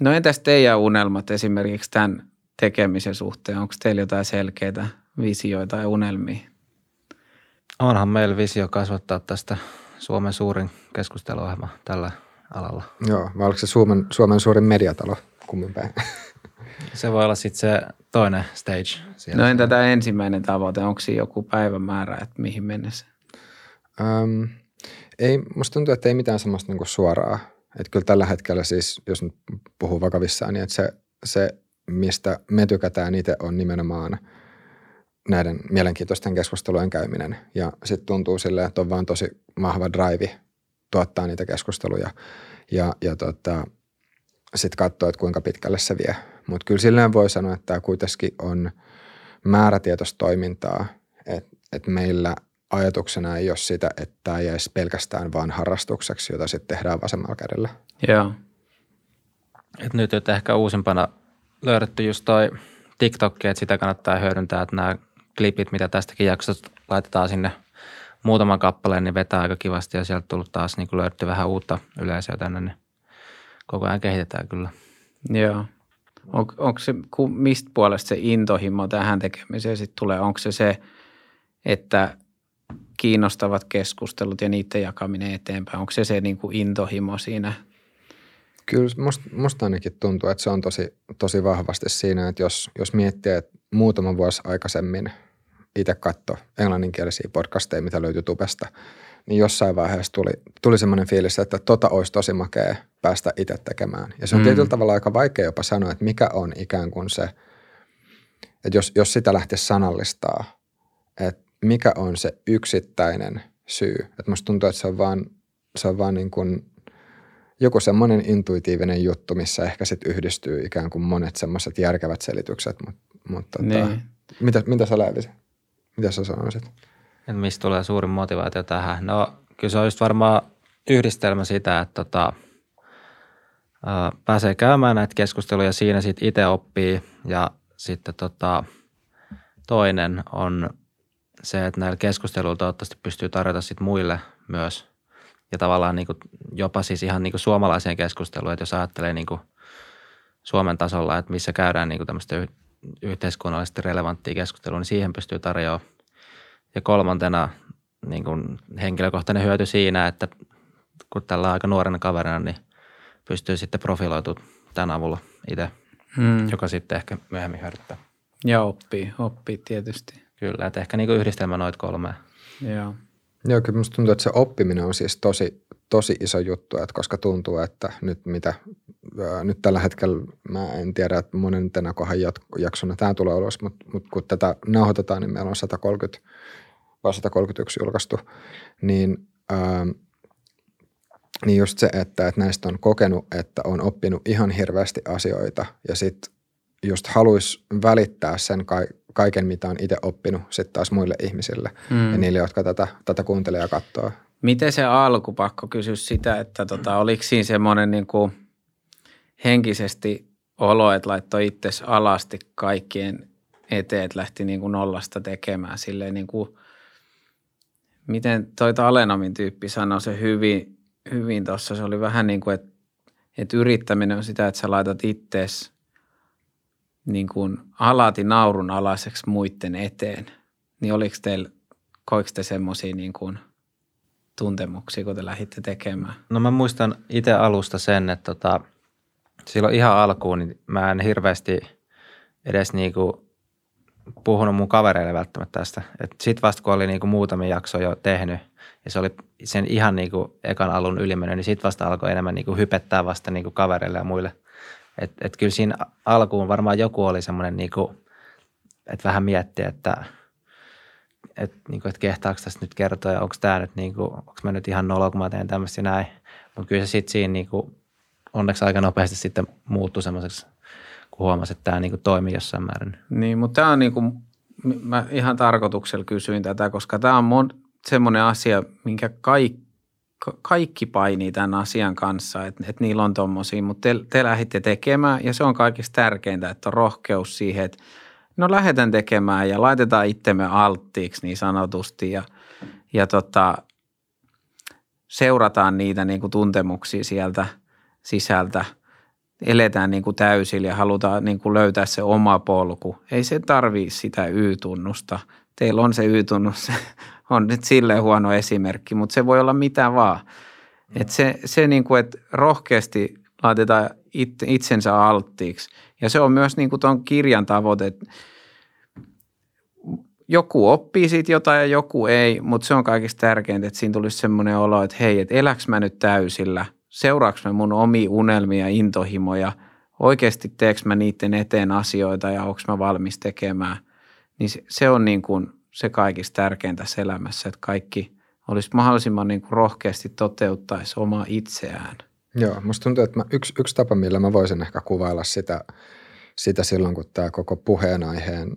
No entäs teidän unelmat esimerkiksi tämän tekemisen suhteen? Onko teillä jotain selkeitä visioita ja unelmia? Onhan meillä visio kasvattaa tästä Suomen suurin keskusteluohjelma tällä alalla. Joo, vai oliko se Suomen, Suomen suurin mediatalo kummin päin? Se voi olla sitten se toinen stage. Siellä no entä tämä ensimmäinen tavoite? Onko siinä joku päivämäärä, että mihin mennessä? Öm, ei, musta tuntuu, että ei mitään semmoista niinku suoraa että kyllä tällä hetkellä siis, jos nyt puhuu vakavissaan, niin että se, se mistä me tykätään itse on nimenomaan näiden mielenkiintoisten keskustelujen käyminen. Ja sitten tuntuu silleen, että on vaan tosi vahva drive tuottaa niitä keskusteluja ja, ja tota, sitten katsoa, että kuinka pitkälle se vie. Mutta kyllä silleen voi sanoa, että tämä kuitenkin on määrätietoista toimintaa, että et meillä ajatuksena ei ole sitä, että tämä jäisi pelkästään vain harrastukseksi, jota sitten tehdään vasemmalla kädellä. Joo. Et nyt että ehkä uusimpana löydetty just toi TikTok, että sitä kannattaa hyödyntää, että nämä klipit, mitä tästäkin jaksosta laitetaan sinne muutaman kappaleen, niin vetää aika kivasti ja sieltä tullut taas niin löydetty vähän uutta yleisöä tänne, niin koko ajan kehitetään kyllä. Joo. On, onko se, mistä puolesta se intohimo tähän tekemiseen sitten tulee? Onko se se, että kiinnostavat keskustelut ja niiden jakaminen eteenpäin? Onko se se niin kuin intohimo siinä? Kyllä musta, musta ainakin tuntuu, että se on tosi, tosi vahvasti siinä, että jos, jos miettii, että muutama vuosi aikaisemmin itse katto englanninkielisiä podcasteja, mitä löytyy tubesta, niin jossain vaiheessa tuli, tuli semmoinen fiilis, että tota olisi tosi makea päästä itse tekemään. Ja se on mm. tietyllä tavalla aika vaikea jopa sanoa, että mikä on ikään kuin se, että jos, jos sitä lähtisi sanallistaa, että mikä on se yksittäinen syy. Että musta tuntuu, että se on vaan, se on vaan niin kuin joku semmoinen intuitiivinen juttu, missä ehkä sitten yhdistyy ikään kuin monet semmoiset järkevät selitykset. Mutta mut tota, niin. mitä, mitä sä Läävisi? Mitä sä sanoisit? Et mistä tulee suurin motivaatio tähän? No kyllä se on just varmaan yhdistelmä sitä, että tota, ää, pääsee käymään näitä keskusteluja siinä sitten itse oppii ja sitten tota, toinen on se, että näillä keskusteluilla toivottavasti pystyy tarjota sit muille myös ja tavallaan niin kuin jopa siis ihan niin kuin suomalaiseen keskusteluun, että jos ajattelee niin kuin Suomen tasolla, että missä käydään niin kuin tämmöistä yhteiskunnallisesti relevanttia keskustelua, niin siihen pystyy tarjoamaan. Ja kolmantena niin kuin henkilökohtainen hyöty siinä, että kun tällä aika nuorena kaverina, niin pystyy sitten profiloitumaan tämän avulla itse, hmm. joka sitten ehkä myöhemmin hyödyttää. Ja oppii, oppii tietysti. Kyllä, että ehkä niin kuin yhdistelmä noita kolmea. Joo. Joo, kyllä minusta tuntuu, että se oppiminen on siis tosi, tosi iso juttu, että koska tuntuu, että nyt mitä nyt tällä hetkellä mä en tiedä, että monen kohan jaksona tämä tulee ulos, mutta, mutta kun tätä nauhoitetaan, niin meillä on 130 vai 131 julkaistu, niin, ää, niin just se, että, että näistä on kokenut, että on oppinut ihan hirveästi asioita ja sitten just haluaisi välittää sen kaiken, mitä on itse oppinut sitten taas muille ihmisille mm. ja niille, jotka tätä, tätä kuuntelee ja katsoo. Miten se alku, pakko kysyä sitä, että tota, oliko siinä semmoinen niin kuin henkisesti olo, että laittoi itse alasti kaikkien eteen, että lähti niin kuin nollasta tekemään silleen niin kuin, miten toi Talenomin tyyppi sanoi se hyvin, hyvin tuossa, se oli vähän niin kuin, että, että yrittäminen on sitä, että sä laitat ittees niin kuin alati naurun alaiseksi muiden eteen. Niin oliko teillä, koiko te semmoisia niin kuin – tuntemuksia, kun te lähditte tekemään? No mä muistan itse alusta sen, että tota, silloin ihan alkuun niin mä en hirveästi edes niinku puhunut mun kavereille välttämättä tästä. Sitten vasta kun oli niinku muutamia jaksoja jo tehnyt ja se oli sen ihan niinku ekan alun ylimennyt, niin sitten vasta alkoi enemmän niinku hypettää vasta niinku kavereille ja muille. Että et kyllä siinä alkuun varmaan joku oli semmoinen, niinku, että vähän mietti, että – että, niin kuin, että kehtaako tästä nyt kertoa ja onko tämä nyt, niin kuin, onko mä nyt ihan nolo, kun mä teen tämmöistä näin. Mutta kyllä se sitten siinä niin kuin, onneksi aika nopeasti sitten muuttui semmoiseksi, kun huomasi, että tämä niin kuin toimii jossain määrin. Niin, mutta tämä on niin kuin, mä ihan tarkoituksella kysyin tätä, koska tämä on mon, semmoinen asia, minkä kaikki kaikki painii tämän asian kanssa, että, että niillä on tommosia, mutta te, te lähditte tekemään ja se on kaikista tärkeintä, että on rohkeus siihen, että no lähdetään tekemään ja laitetaan itsemme alttiiksi niin sanotusti ja, ja tota, seurataan niitä niin kuin tuntemuksia sieltä sisältä. Eletään niin kuin täysillä ja halutaan niin kuin löytää se oma polku. Ei se tarvii sitä Y-tunnusta. Teillä on se Y-tunnus, on nyt silleen huono esimerkki, mutta se voi olla mitä vaan. Et se, se niin kuin, että rohkeasti laitetaan itsensä alttiiksi – ja se on myös niin kuin tuon kirjan tavoite, että joku oppii siitä jotain ja joku ei, mutta se on kaikista tärkeintä, että siinä tulisi semmoinen olo, että hei, että eläks mä nyt täysillä, seuraaks mä mun omi unelmia, intohimoja, oikeasti teeks mä niiden eteen asioita ja onko mä valmis tekemään. Niin se, se on niin kuin se kaikista tärkeintä elämässä, että kaikki olisi mahdollisimman niin kuin rohkeasti toteuttaisi omaa itseään – Joo, musta tuntuu, että mä, yksi, yksi tapa, millä mä voisin ehkä kuvailla sitä, sitä silloin, kun tämä koko puheenaiheen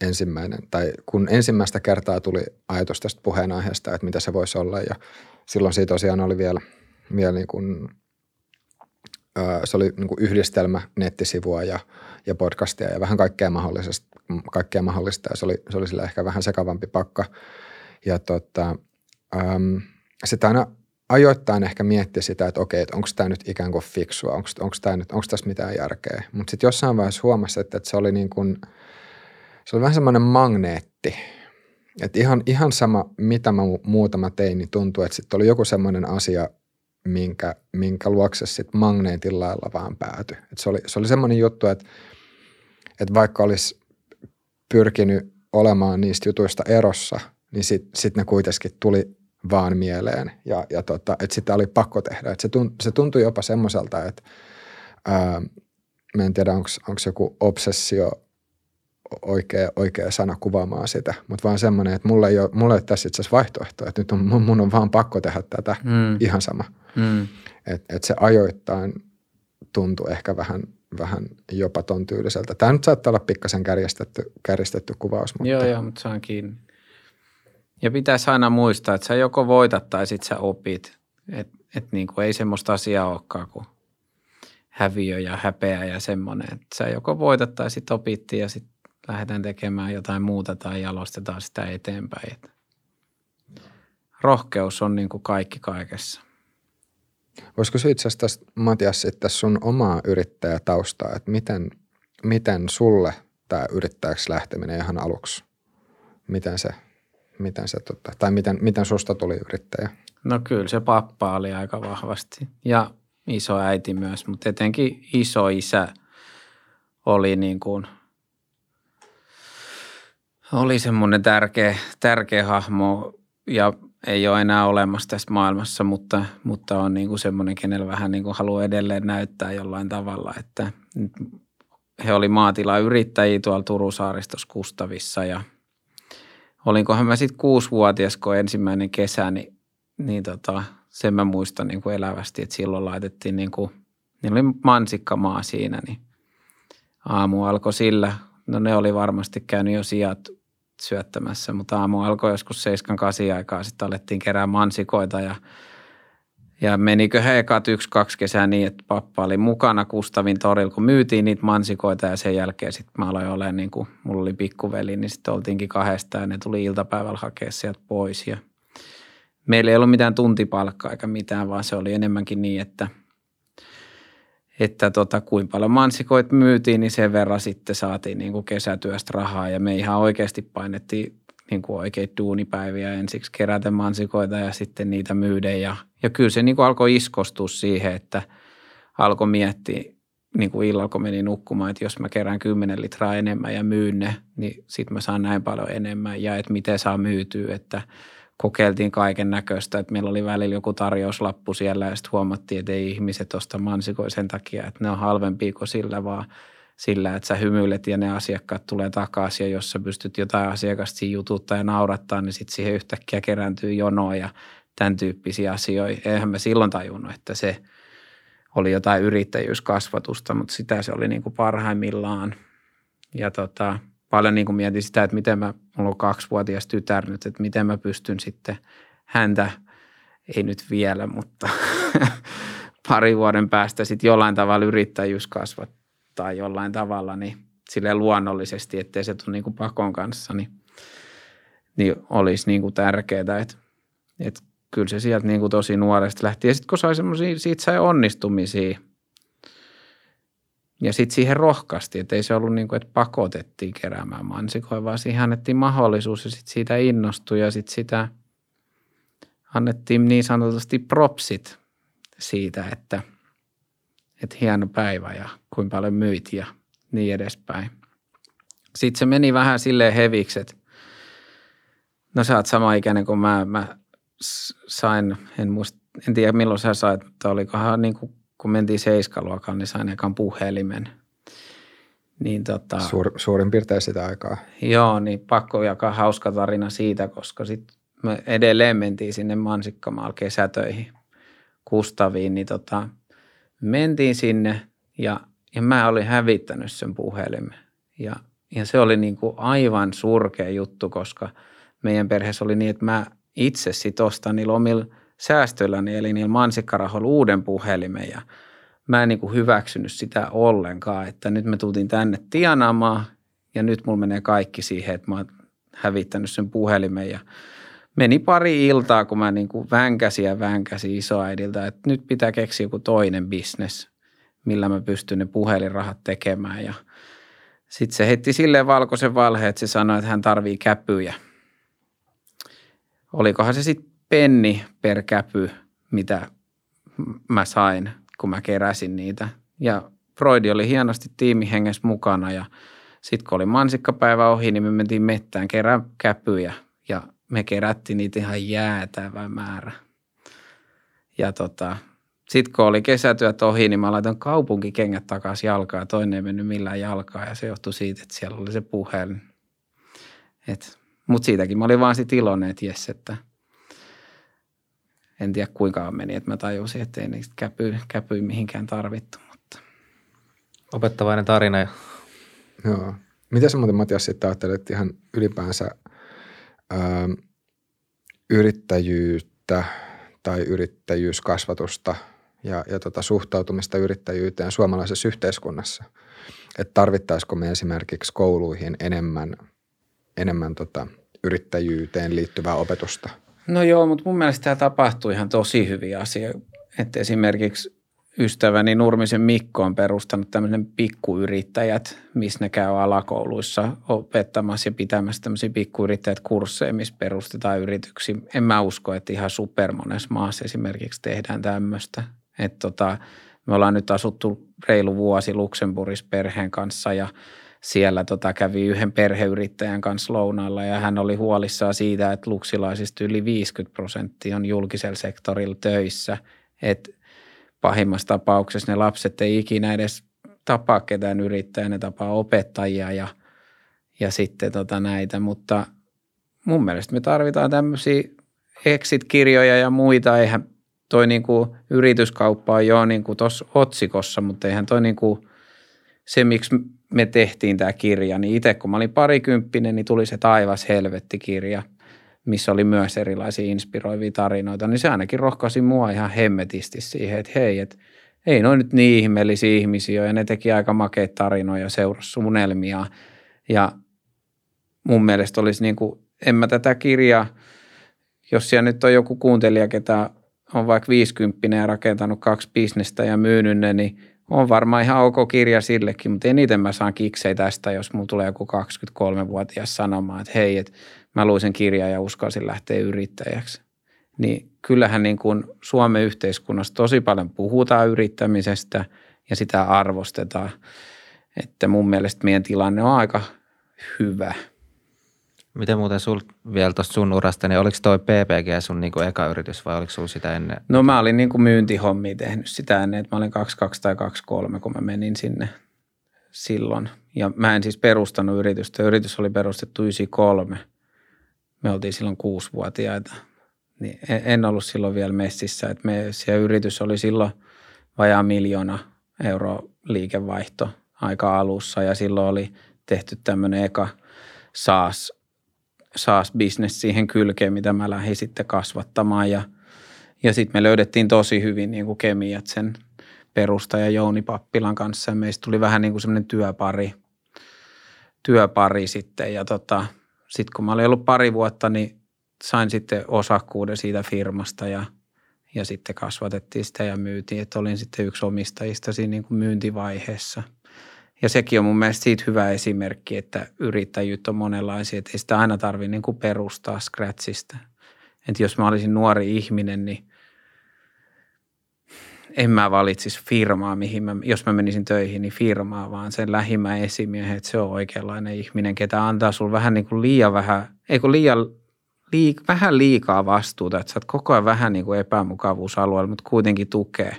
ensimmäinen, tai kun ensimmäistä kertaa tuli ajatus tästä puheenaiheesta, että mitä se voisi olla, ja silloin siitä tosiaan oli vielä, vielä niin kuin, se oli niin kuin yhdistelmä nettisivua ja, ja podcastia ja vähän kaikkea mahdollista, kaikkea mahdollista ja se oli, se oli sillä ehkä vähän sekavampi pakka. Ja tota, ähm, sitten aina ajoittain ehkä miettiä sitä, että okei, että onko tämä nyt ikään kuin fiksua, onko, tässä mitään järkeä. Mutta sitten jossain vaiheessa huomasi, että, että se oli niin kuin, se oli vähän semmoinen magneetti. Että ihan, ihan sama, mitä mä muuta mä tein, niin tuntui, että sitten oli joku semmoinen asia, minkä, minkä luokse sitten magneetin lailla vaan päätyi. Et se, oli, se oli semmoinen juttu, että, että vaikka olisi pyrkinyt olemaan niistä jutuista erossa, niin sitten sit ne kuitenkin tuli vaan mieleen ja, ja tota, että sitä oli pakko tehdä. Et se, tuntui, se tuntui jopa semmoiselta, että ää, mä en tiedä, onko joku obsessio oikea, oikea sana kuvaamaan sitä, mutta vaan semmoinen, että mulla ei ole, mulla ei ole tässä itse asiassa vaihtoehtoa, että nyt on, mun on vaan pakko tehdä tätä mm. ihan sama. Mm. Että et se ajoittain tuntui ehkä vähän, vähän jopa ton tyyliseltä. Tämä nyt saattaa olla pikkasen kärjestetty, kärjestetty kuvaus. Mutta... Joo, joo, mutta saan kiinni. Ja pitäisi aina muistaa, että sä joko voitat tai sit sä opit. Että et niin kuin ei semmoista asiaa olekaan kuin häviö ja häpeä ja semmoinen. Että sä joko voitat tai sit opittiin ja sitten lähdetään tekemään jotain muuta tai jalostetaan sitä eteenpäin. Et rohkeus on niin kuin kaikki kaikessa. Voisiko se itse asiassa Matias sitten sun omaa yrittäjätaustaa, että miten, miten sulle tämä yrittäjäksi lähteminen ihan aluksi, miten se miten se, tota, tai miten, miten susta tuli yrittäjä? No kyllä se pappa oli aika vahvasti ja iso äiti myös, mutta etenkin iso isä oli niin kuin, oli semmoinen tärkeä, tärkeä hahmo ja ei ole enää olemassa tässä maailmassa, mutta, mutta on niin kuin semmoinen, kenellä vähän niin kuin haluaa edelleen näyttää jollain tavalla, että he oli maatilayrittäjiä tuolla Turun saaristossa Kustavissa ja olinkohan mä sitten kuusivuotias, kun ensimmäinen kesä, niin, niin tota, sen mä muistan niin kuin elävästi, että silloin laitettiin niin kuin, niin oli mansikkamaa siinä, niin aamu alkoi sillä, no ne oli varmasti käynyt jo sijat syöttämässä, mutta aamu alkoi joskus 7-8 aikaa, sitten alettiin kerää mansikoita ja ja menikö he ekat yksi, kaksi kesää niin, että pappa oli mukana Kustavin torilla, kun myytiin niitä mansikoita ja sen jälkeen sitten mä aloin olemaan niin kuin, mulla oli pikkuveli, niin sitten oltiinkin kahdesta ja ne tuli iltapäivällä hakea sieltä pois. Ja meillä ei ollut mitään tuntipalkkaa eikä mitään, vaan se oli enemmänkin niin, että, että tota, kuinka paljon mansikoit myytiin, niin sen verran sitten saatiin niin kuin kesätyöstä rahaa ja me ihan oikeasti painettiin niin kuin oikeita duunipäiviä ensiksi kerätä mansikoita ja sitten niitä myydä. Ja, ja kyllä se niin kuin alkoi iskostua siihen, että alkoi miettiä niin kuin illalla, kun meni nukkumaan, että jos mä kerään 10 litraa enemmän ja myyn ne, niin sitten mä saan näin paljon enemmän ja että miten saa myytyä, että kokeiltiin kaiken näköistä, että meillä oli välillä joku tarjouslappu siellä ja sitten huomattiin, että ei ihmiset osta mansikoja sen takia, että ne on halvempia kuin sillä, vaan sillä, että sä hymyilet ja ne asiakkaat tulee takaisin ja jos sä pystyt jotain asiakasta siinä jututtaa ja naurattaa, niin sitten siihen yhtäkkiä kerääntyy jonoa ja tämän tyyppisiä asioita. Eihän mä silloin tajunnut, että se oli jotain yrittäjyyskasvatusta, mutta sitä se oli niin kuin parhaimmillaan. Ja tota, paljon niin kuin mietin sitä, että miten mä, mulla on kaksivuotias tytär nyt, että miten mä pystyn sitten häntä, ei nyt vielä, mutta pari vuoden päästä sitten jollain tavalla yrittäjyys kasvattaa jollain tavalla niin sille luonnollisesti, ettei se tule niin kuin pakon kanssa, niin, niin olisi niin kuin tärkeää, että, että kyllä se sieltä niin kuin tosi nuoresta lähti. Ja sitten kun sai semmoisia, siitä sai onnistumisia ja sitten siihen rohkaasti, että ei se ollut niin kuin, että pakotettiin keräämään mansikoja, vaan siihen annettiin mahdollisuus ja sitten siitä innostui ja sitten sitä annettiin niin sanotusti propsit siitä, että – että hieno päivä ja kuinka paljon myit ja niin edespäin. Sitten se meni vähän silleen heviksi, että no sä oot sama ikäinen kuin mä. Mä sain, en, muista, en tiedä milloin sä sait, mutta olikohan niin kuin, kun mentiin seiskaluokaan, niin sain ekan puhelimen. Niin tota, Suur, suurin piirtein sitä aikaa. Joo, niin pakko jakaa hauska tarina siitä, koska sitten me edelleen mentiin sinne Mansikkamaalla kesätöihin Kustaviin, niin tota, mentiin sinne ja, ja mä olin hävittänyt sen puhelimen. Ja, ja se oli niin kuin aivan surkea juttu, koska meidän perheessä oli niin, että mä itse sit ostan niillä omilla säästöilläni, eli niillä mansikkarahoilla uuden puhelimen ja mä en niin kuin hyväksynyt sitä ollenkaan, että nyt me tultiin tänne tienaamaan ja nyt mulla menee kaikki siihen, että mä oon hävittänyt sen puhelimen ja meni pari iltaa, kun mä niin kuin vänkäsin ja vänkäsin isoäidiltä, että nyt pitää keksiä joku toinen bisnes, millä mä pystyn ne puhelinrahat tekemään. Ja sitten se heitti silleen valkoisen valheen, että se sanoi, että hän tarvii käpyjä. Olikohan se sitten penni per käpy, mitä mä sain, kun mä keräsin niitä. Ja Freudi oli hienosti tiimihengessä mukana ja sitten kun oli mansikkapäivä ohi, niin me mentiin mettään kerää käpyjä ja me kerättiin niitä ihan jäätävä määrä. Ja tota, sitten kun oli kesätyöt ohi, niin mä laitoin kaupunkikengät takaisin jalkaan ja toinen ei mennyt millään jalkaa ja se johtui siitä, että siellä oli se puhelin. Mutta siitäkin mä olin vaan sitten iloinen, että jes, että en tiedä kuinka meni, että mä tajusin, että ei niistä käpy, käpy mihinkään tarvittu. Mutta. Opettavainen tarina. Joo. Miten sä muuten Matias sitten ajattelet ihan ylipäänsä – ö, yrittäjyyttä tai yrittäjyyskasvatusta ja, ja tota suhtautumista yrittäjyyteen suomalaisessa yhteiskunnassa. Että tarvittaisiko me esimerkiksi kouluihin enemmän, enemmän tota yrittäjyyteen liittyvää opetusta? No joo, mutta mun mielestä tämä tapahtuu ihan tosi hyviä asioita. Että esimerkiksi ystäväni Nurmisen Mikko on perustanut tämmöisen pikkuyrittäjät, missä ne käy alakouluissa opettamassa ja pitämässä tämmöisiä pikkuyrittäjät kursseja, missä perustetaan yrityksiä. En mä usko, että ihan supermonessa maassa esimerkiksi tehdään tämmöistä. Että tota, me ollaan nyt asuttu reilu vuosi Luxemburgissa perheen kanssa ja siellä tota, kävi yhden perheyrittäjän kanssa lounaalla ja hän oli huolissaan siitä, että luksilaisista yli 50 prosenttia on julkisella sektorilla töissä. Että pahimmassa tapauksessa ne lapset ei ikinä edes tapaa ketään yrittäjää, ne tapaa opettajia ja, ja sitten tota näitä, mutta mun mielestä me tarvitaan tämmöisiä exit-kirjoja ja muita, eihän toi niinku yrityskauppa on jo niinku tuossa otsikossa, mutta eihän toi niinku se, miksi me tehtiin tämä kirja, niin itse kun mä olin parikymppinen, niin tuli se Taivas helvetti-kirja, missä oli myös erilaisia inspiroivia tarinoita, niin se ainakin rohkaisi mua ihan hemmetisti siihen, että hei, että ei noin nyt niin ihmeellisiä ihmisiä ja ne teki aika makeita tarinoja, seurasi unelmia. Ja mun mielestä olisi niin kuin, en mä tätä kirjaa, jos siellä nyt on joku kuuntelija, ketä on vaikka 50 ja rakentanut kaksi bisnestä ja myynyt ne, niin on varmaan ihan ok kirja sillekin, mutta eniten mä saan kiksei tästä, jos mulla tulee joku 23-vuotias sanomaan, että hei, että mä luin kirjan ja uskalsin lähteä yrittäjäksi. Niin kyllähän niin kuin Suomen yhteiskunnassa tosi paljon puhutaan yrittämisestä ja sitä arvostetaan. Että mun mielestä meidän tilanne on aika hyvä – Miten muuten sul vielä tuosta sun urasta, niin oliko toi PPG sun niinku eka yritys vai oliko sulla sitä ennen? No mä olin niinku myyntihommia tehnyt sitä ennen, että mä olin 22 tai 23, kun mä menin sinne silloin. Ja mä en siis perustanut yritystä. Yritys oli perustettu 93. Me oltiin silloin kuusivuotiaita. Niin en ollut silloin vielä messissä. Että me, se yritys oli silloin vajaa miljoona euroa liikevaihto aika alussa ja silloin oli tehty tämmöinen eka SaaS SaaS-business siihen kylkeen, mitä mä lähdin sitten kasvattamaan. Ja, ja sitten me löydettiin tosi hyvin niin kuin kemiat sen perustaja Jouni Pappilan kanssa. Ja meistä tuli vähän niin kuin semmoinen työpari, työpari sitten. Ja tota, sitten kun mä olin ollut pari vuotta, niin sain sitten osakkuuden siitä firmasta ja, ja sitten kasvatettiin sitä ja myytiin, että olin sitten yksi omistajista siinä niin kuin myyntivaiheessa – ja sekin on mun mielestä siitä hyvä esimerkki, että yrittäjyyttä on monenlaisia, että ei sitä aina tarvitse niin perustaa scratchista. Että jos mä olisin nuori ihminen, niin en mä valitsisi firmaa, mihin mä, jos mä menisin töihin, niin firmaa, vaan sen lähimmä esimiehen, että se on oikeanlainen ihminen, ketä antaa sulle vähän niin kuin liian vähän, ei kun liian, liik, vähän liikaa vastuuta, että sä oot koko ajan vähän niin kuin epämukavuusalueella, mutta kuitenkin tukee,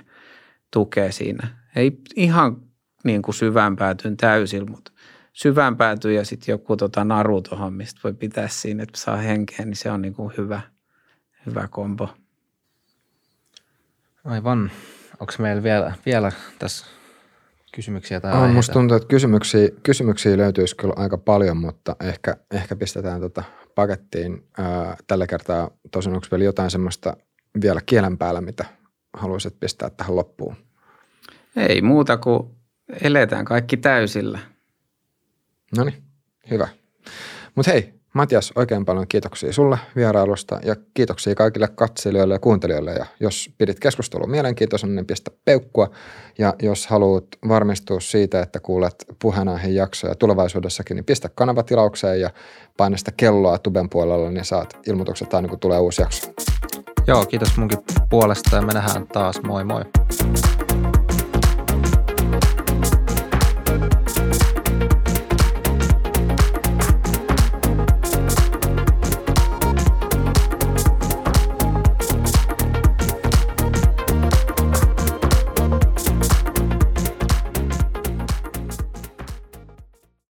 tukee siinä. Ei ihan niin kuin syvään päätyn täysin, mutta syvään päätyy ja sitten joku tota naru tuohon, mistä voi pitää siinä, että saa henkeä, niin se on niin kuin hyvä, hyvä kombo. Aivan. Onko meillä vielä, vielä tässä kysymyksiä tai on, Musta tuntuu, että kysymyksiä, kysymyksiä löytyisi kyllä aika paljon, mutta ehkä, ehkä pistetään tota pakettiin ää, tällä kertaa. Tosin onko vielä jotain semmoista vielä kielen päällä, mitä haluaisit pistää tähän loppuun? Ei muuta kuin eletään kaikki täysillä. No niin, hyvä. Mutta hei, Matias, oikein paljon kiitoksia sulle vierailusta ja kiitoksia kaikille katselijoille ja kuuntelijoille. Ja jos pidit keskustelua mielenkiintoisen, niin pistä peukkua. Ja jos haluat varmistua siitä, että kuulet puheenaiheen jaksoja tulevaisuudessakin, niin pistä kanavatilaukseen ja paina sitä kelloa tuben puolella, niin saat ilmoitukset aina kun tulee uusi jakso. Joo, kiitos munkin puolesta ja me nähdään taas. Moi moi.